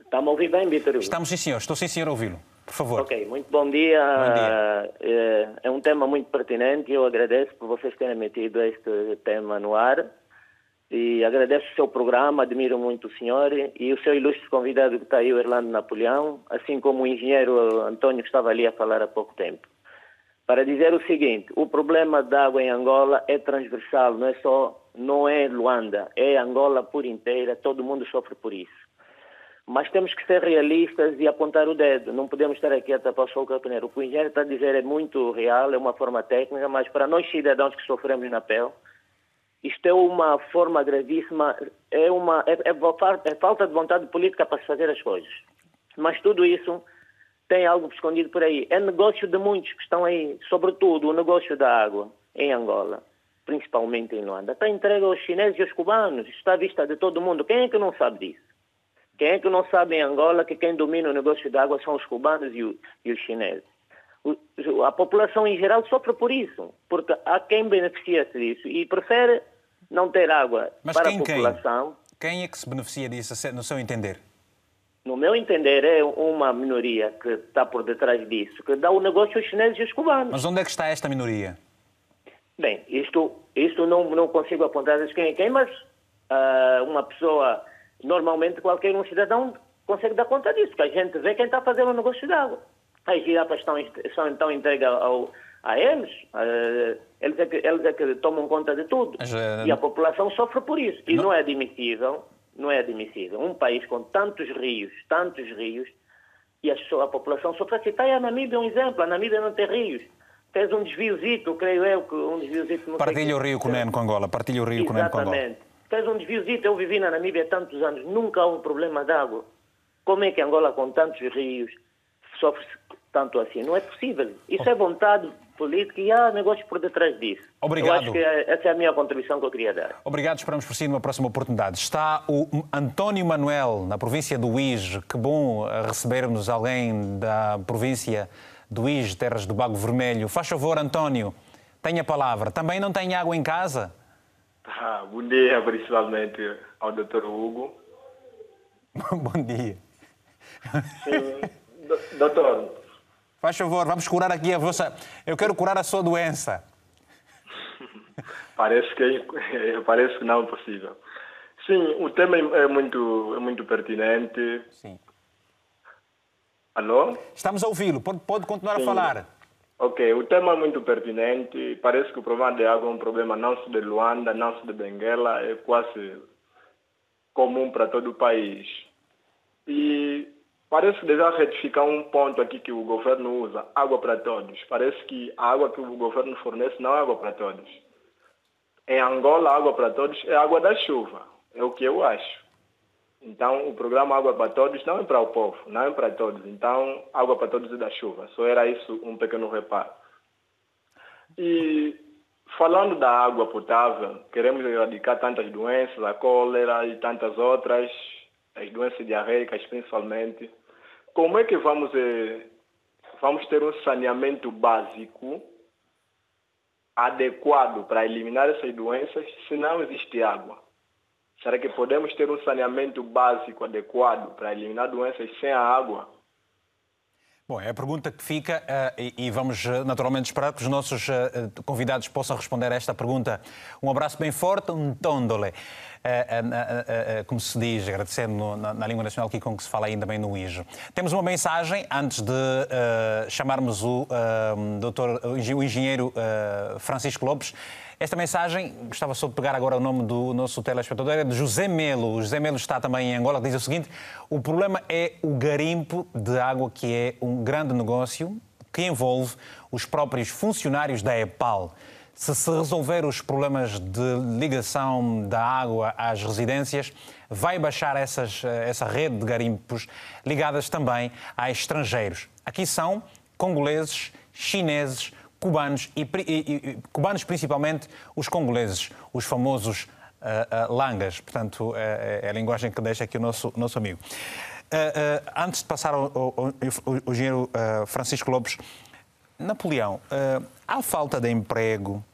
está-me a ouvir bem, Vitor? Estamos sim, senhor, estou sim, senhor, a ouvi-lo. Por favor. Ok, muito bom dia. Bom dia. É, é um tema muito pertinente e eu agradeço por vocês terem metido este tema no ar e agradeço o seu programa, admiro muito o senhor e o seu ilustre convidado que está aí, o Orlando Napoleão, assim como o engenheiro Antônio que estava ali a falar há pouco tempo. Para dizer o seguinte, o problema da água em Angola é transversal, não é só, não é Luanda, é Angola por inteira, todo mundo sofre por isso. Mas temos que ser realistas e apontar o dedo, não podemos estar aqui a tapar o sol com a peneira. O que o engenheiro está a dizer é muito real, é uma forma técnica, mas para nós cidadãos que sofremos na pele, isto é uma forma gravíssima, é, uma, é, é, é, falta de vontade política para se fazer as coisas. Mas tudo isso tem algo escondido por aí. É negócio de muitos que estão aí, sobretudo o negócio da água em Angola, principalmente em Luanda. Está entregue aos chineses e aos cubanos, está à vista de todo mundo. Quem é que não sabe disso? Quem é que não sabe em Angola que quem domina o negócio da água são os cubanos e, o, e os chineses? a população em geral sofre por isso, porque há quem beneficia-se disso e prefere não ter água Mas para quem, a população. Quem? quem é que se beneficia disso, no seu entender? No meu entender, é uma minoria que está por detrás disso, que dá o negócio aos chineses e aos cubanos. Mas onde é que está esta minoria? Bem, isto, isto não, não consigo apontar quem é quem, mas uh, uma pessoa, normalmente qualquer um cidadão consegue dar conta disso, que a gente vê quem está fazendo o negócio de água. As girafas estão, são então entregues ao, a eles. Uh, eles, é que, eles é que tomam conta de tudo. Mas, uh... E a população sofre por isso. E não... não é admissível, não é admissível. Um país com tantos rios, tantos rios, e a, a população sofre. Está aí a Namíbia um exemplo. A Namíbia não tem rios. Fez um desviozito, creio eu, que um desviozito... Partilha o rio com com Angola. Partilha o rio com Angola. Exatamente. Fez um desviozito. Eu vivi na Namíbia tantos anos. Nunca houve problema de água. Como é que Angola, com tantos rios, sofre tanto assim? Não é possível. Isso oh. é vontade política e há negócios por detrás disso. Obrigado. Eu acho que é, essa é a minha contribuição que eu queria dar. Obrigado, esperamos por si numa próxima oportunidade. Está o António Manuel, na província do Uís. Que bom recebermos alguém da província do Uís, terras do Bago Vermelho. Faz favor, António, tenha a palavra. Também não tem água em casa? Ah, bom dia, principalmente ao Dr. Hugo. bom dia. Sim, doutor, Faz favor, vamos curar aqui a vossa. Eu quero curar a sua doença. parece que é, parece que não é possível. Sim, o tema é muito é muito pertinente. Sim. Alô? Estamos a ouvi-lo. Pode, pode continuar Sim. a falar. Ok, o tema é muito pertinente. Parece que o problema de água é um problema não só de Luanda, não só de Benguela, é quase comum para todo o país. E Parece que deve retificar um ponto aqui que o governo usa, água para todos. Parece que a água que o governo fornece não é água para todos. Em Angola, água para todos é água da chuva. É o que eu acho. Então, o programa Água para Todos não é para o povo, não é para todos. Então, água para todos é da chuva. Só era isso um pequeno reparo. E falando da água potável, queremos erradicar tantas doenças, a cólera e tantas outras, as doenças diarreicas principalmente como é que vamos, eh, vamos ter um saneamento básico adequado para eliminar essas doenças se não existe água? Será que podemos ter um saneamento básico adequado para eliminar doenças sem a água? Bom, é a pergunta que fica uh, e, vamos uh, naturalmente esperar que os nossos uh, convidados possam responder a esta pergunta. Um abraço bem forte, um tondole, como se diz, agradecendo na, na, língua nacional aqui com que se fala ainda bem no IJO. Temos uma mensagem antes de chamarmos o, doutor, o engenheiro Francisco Lopes. Esta mensagem, gostava só de pegar agora o nome do nosso telespectador, é de José Melo. O José Melo está também em Angola, diz o seguinte: o problema é o garimpo de água, que é um grande negócio que envolve os próprios funcionários da EPAL. Se se resolver os problemas de ligação da água às residências, vai baixar essas, essa rede de garimpos ligadas também a estrangeiros. Aqui são congoleses, chineses, cubanos e, e, e, cubanos principalmente os congoleses, os famosos uh, uh, langas. Portanto, é, é, a linguagem que deixa aqui o nosso, nosso amigo. Uh, antes de passar ao engenheiro Francisco Lopes, Napoleão, há falta de emprego.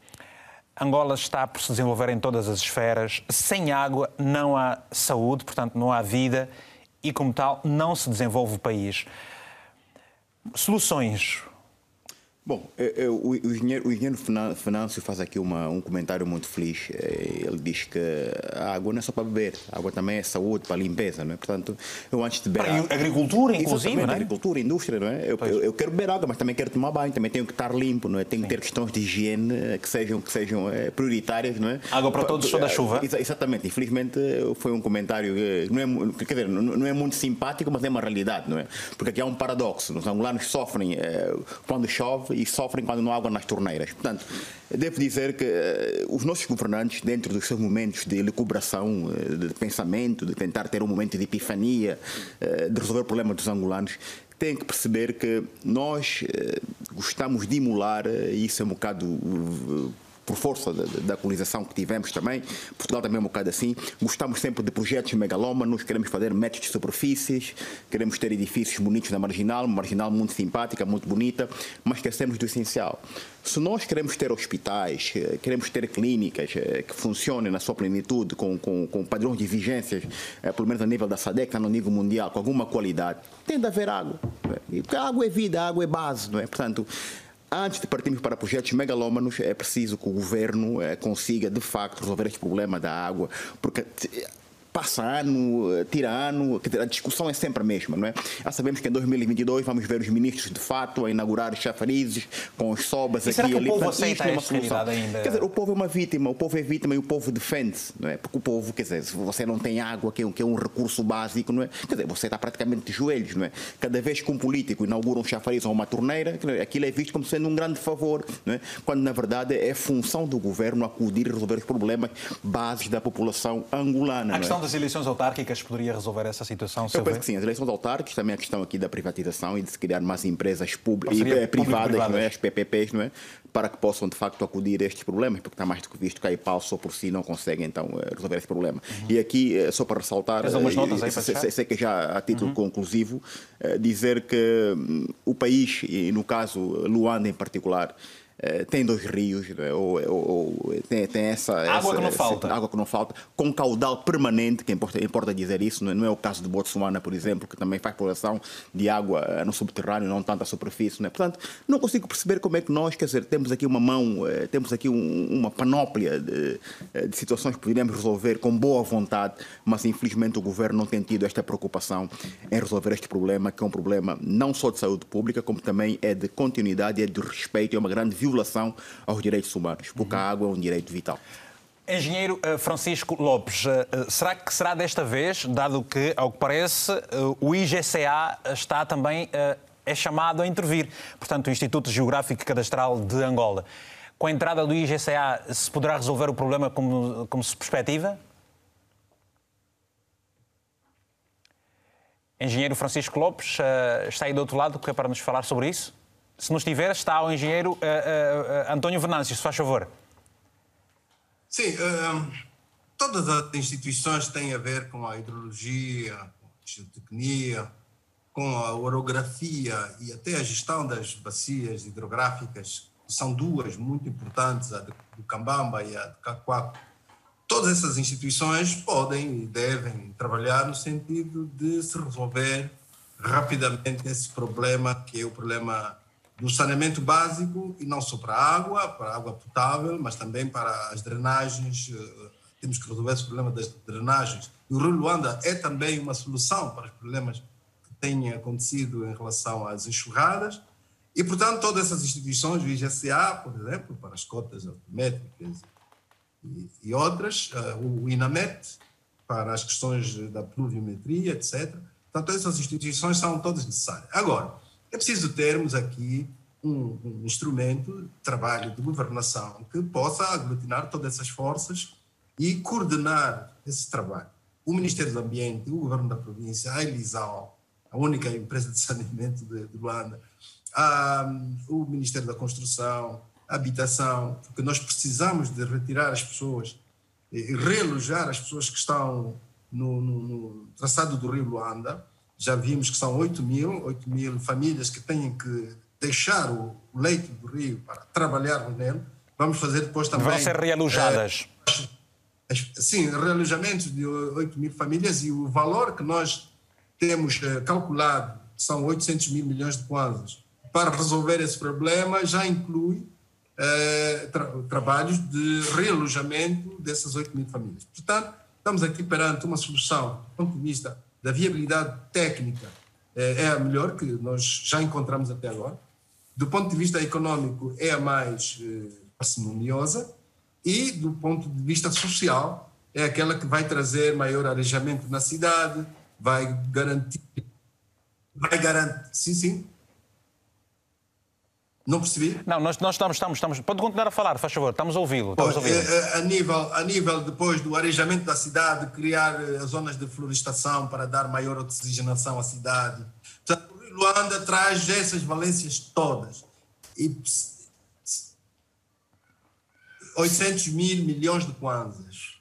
Angola está por se desenvolver em todas as esferas. Sem água não há saúde, portanto não há vida e, como tal, não se desenvolve o país. Soluções Bom, é, é, o, engenheiro, o engenheiro Finâncio faz aqui uma, um comentário muito feliz. É, ele diz que a água não é só para beber, a água também é saúde, para limpeza, não é? Portanto, eu antes de beber. Para agricultura, inclusive. Não é? Agricultura, indústria, não é? Eu, eu, eu, quero beber água, mas também quero tomar banho, também tenho que estar limpo, não é? Tenho que ter questões de higiene eh, que sejam, que sejam é, prioritárias, não é? Água para todos, só da chuva. Exatamente, infelizmente foi um comentário, não é, quer dizer, não é muito simpático, mas é uma realidade, não é? Porque aqui há um paradoxo. Os angolanos sofrem é, quando chove e sofrem quando não há água nas torneiras. Portanto, devo dizer que uh, os nossos governantes, dentro dos seus momentos de recuperação, uh, de pensamento, de tentar ter um momento de epifania, uh, de resolver o problema dos angolanos, têm que perceber que nós gostamos de emular, e isso é um bocado por força da, colonização que tivemos também, Portugal também é um bocado assim, gostamos sempre de projetos megalómanos, queremos fazer métodos de superfícies, queremos ter edifícios bonitos na Marginal, Marginal muito simpática, muito bonita, mas esquecemos do essencial. Se nós queremos ter hospitais, eh, queremos ter clínicas eh, que funcionem na sua plenitude, com, com, com padrões de vigências, eh, pelo menos a nível da SADEC, no nível mundial, com alguma qualidade, tem de haver água. Porque água é vida, água é base, não é? Portanto, Antes de partirmos para projetos megalómanos, é preciso que o governo consiga, de facto, resolver este problema da água, porque passa ano, tira ano, a discussão é sempre a mesma, não é? Já sabemos que em 2022 vamos ver os ministros de fato a inaugurar os chafarizes com os sobas e aqui será que o povo aceita é uma solução. Ainda? Quer dizer, o povo é uma vítima, o povo é vítima e o povo defende, não é? Porque o povo, quer dizer, se você não tem água, que é um, que é um recurso básico, não é? Quer dizer, você está praticamente de joelhos, não é? Cada vez que um político inaugura um chafariz ou uma torneira, aquilo é visto como sendo um grande favor, não é? Quando na verdade é função do governo acudir e resolver os problemas básicos da população angolana. A questão das eleições autárquicas poderia resolver essa situação? Eu penso que sim. As eleições autárquicas, também a questão aqui da privatização e de se criar mais empresas públicas e eh, privadas, não é? as PPPs, não é? para que possam de facto acudir a estes problemas, porque está mais do que visto que a IPAL só por si não consegue então eh, resolver esse problema. Uhum. E aqui, eh, só para ressaltar, notas aí sei, sei, que já a título uhum. conclusivo, dizer que hum, o país, e no caso Luanda em particular, tem dois rios, é? ou, ou, ou, tem, tem essa, água essa, que não falta. Água que não falta, com caudal permanente, que importa, importa dizer isso, não é, é o caso de Botsuana, por exemplo, que também faz exploração de água eh, no subterrâneo, não tanto à superfície. Não é? Portanto, não consigo perceber como é que nós, quer dizer, temos aqui uma mão, eh, temos aqui um, uma panóplia de, de situações que poderíamos resolver com boa vontade, mas infelizmente o governo não tem tido esta preocupação em resolver este problema, que é um problema não só de saúde pública, como também é de continuidade, é de respeito, é uma grande violação aos direitos humanos, porque uhum. a água é um direito vital. Engenheiro eh, Francisco Lopes, eh, eh, será que será desta vez, dado que, ao que parece, o IGCA está também é chamado a intervir, portanto, o Instituto Geográfico e Cadastral de Angola. Com a entrada do IGCA, se poderá resolver o problema como, como se perspectiva? Engenheiro Francisco Lopes, está aí do outro lado, que é para nos falar sobre isso? Se não estiver, está o engenheiro uh, uh, António Venâncio, se faz favor. Sim, todas as instituições têm a ver com a hidrologia, com a geotecnia, com a orografia e até a gestão das bacias hidrográficas, que são duas muito importantes, a do Cambamba e a do Cacoaco. Todas essas instituições podem e devem trabalhar no sentido de se resolver rapidamente esse problema, que é o problema do saneamento básico, e não só para a água, para a água potável, mas também para as drenagens. Eh, temos que resolver esse problema das drenagens. E o Rio Luanda é também uma solução para os problemas que têm acontecido em relação às enxurradas. E, portanto, todas essas instituições, o IGCA, por exemplo, para as cotas altimétricas e, e outras, uh, o INAMET, para as questões da pluviometria, etc. Portanto, essas instituições são todas necessárias. Agora, é preciso termos aqui um, um instrumento de trabalho de governação que possa aglutinar todas essas forças e coordenar esse trabalho. O Ministério do Ambiente, o Governo da Província, a Elisal, a única empresa de saneamento de, de Luanda, a, o Ministério da Construção, a Habitação, porque nós precisamos de retirar as pessoas e realojar as pessoas que estão no, no, no, traçado do Rio Luanda. Já vimos que são 8 mil, 8 mil famílias que têm que deixar o leito do rio para trabalhar nele. Vamos fazer depois também. Vão ser realojadas. É, sim, realojamentos de 8 mil famílias e o valor que nós temos é, calculado são 800 mil milhões de kwanzas para resolver esse problema já inclui eh, tra trabalhos de realojamento dessas 8 mil famílias. Portanto, estamos aqui perante uma solução, do ponto de vista da viabilidade técnica, eh, é a melhor que nós já encontramos até agora. Do ponto de vista econômico, é a mais eh, parcimoniosa. E, do ponto de vista social, é aquela que vai trazer maior arejamento na cidade, vai garantir. Vai garantir. Sim, sim. Não percebi? Não, nós, nós estamos, estamos, estamos. Pode continuar a falar, faz favor, estamos a ouvi-lo. A, ouvi eh, eh, a, nível, a nível depois do arejamento da cidade, criar eh, zonas de florestação para dar maior oxigenação à cidade. Portanto, Luanda traz essas valências todas. E 800 mil milhões de kwanzas.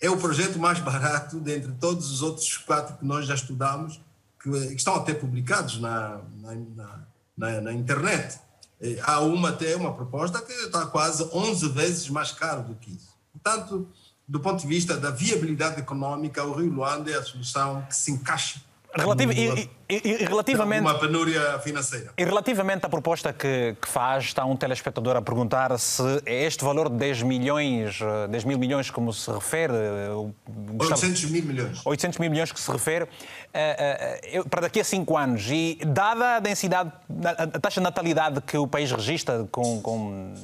É o projeto mais barato dentre todos os outros quatro que nós já estudamos, que, que estão até publicados na, na, na, na internet. É, há uma até uma proposta que está quase 11 vezes mais caro do que isso. Portanto, do ponto de vista da viabilidade econômica, o Rio Luanda é a solução que se encaixa Relativ e, e, e, relativamente uma penúria financeira. E relativamente à proposta que, que, faz, está um telespectador a perguntar se é este valor de 10 milhões, 10 mil milhões como se refere... 800 mil milhões. 800 mil milhões que se refere uh, uh, para daqui a 5 anos. E dada a densidade, a taxa de natalidade que o país registra com, com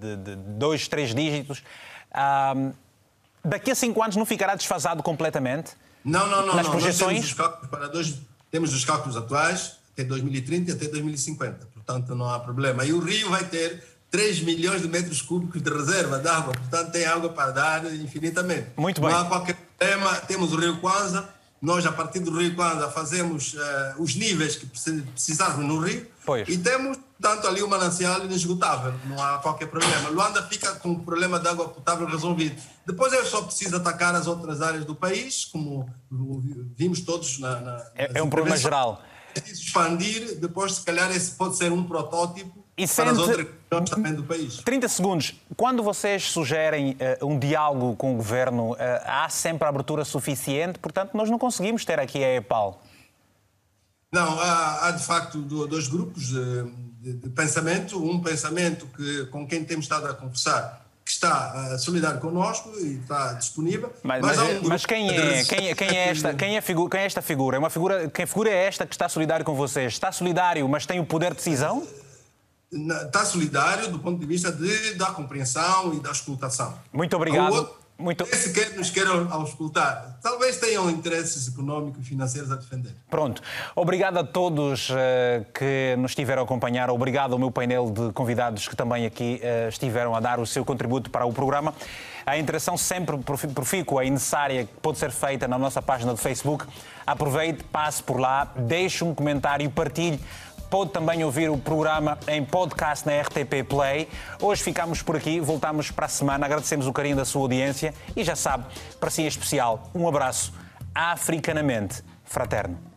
de, de dois, três dígitos, uh, daqui a 5 anos não ficará desfasado completamente? Não, não, não. Nas não. projeções? Temos os, para dois, temos os cálculos atuais até 2030 e até 2050. Portanto, não há problema. E o Rio vai ter 3 milhões de metros cúbicos de reserva de água. Portanto, tem água para dar infinitamente. Muito bem. Não há qualquer problema. Temos o Rio Kwanza. Nós, a partir do Rio Kwanza, fazemos uh, os níveis que precisarmos no Rio. Pois. E temos Portanto, ali o manancial inesgotável, não há qualquer problema. Luanda fica com o problema de água potável resolvido. Depois é só preciso atacar as outras áreas do país, como vimos todos na. na é, é um problema geral. É preciso expandir, depois, se calhar, esse pode ser um protótipo e para as outras também do país. 30 segundos. Quando vocês sugerem uh, um diálogo com o governo, uh, há sempre abertura suficiente, portanto, nós não conseguimos ter aqui a EPAL. Não, há, há de facto dois grupos de, de, de, pensamento. Um pensamento que, com quem temos estado a conversar que está uh, solidário connosco e está disponível. Mas, mas, mas, um mas quem, é, quem, é, quem, é esta, quem, é figura, quem é esta figura? É uma figura? Quem figura é esta que está solidário com vocês? Está solidário, mas tem o poder de decisão? Está solidário do ponto de vista de, da compreensão e da escutação. Muito obrigado. Muito... Esse que nos queiram auscultar. Talvez tenham interesses económicos e financeiros a defender. Pronto. Obrigado a todos uh, que nos estiveram a acompanhar. Obrigado ao meu painel de convidados que também aqui uh, estiveram a dar o seu contributo para o programa. A interação sempre profícua e necessária que pode ser feita na nossa página do Facebook. Aproveite, passe por lá, deixe um comentário partilhe Pode também ouvir o programa em podcast na RTP Play. Hoje ficamos por aqui, voltamos para a semana. Agradecemos o carinho da sua audiência e já sabe, para si em especial, um abraço africanamente fraterno.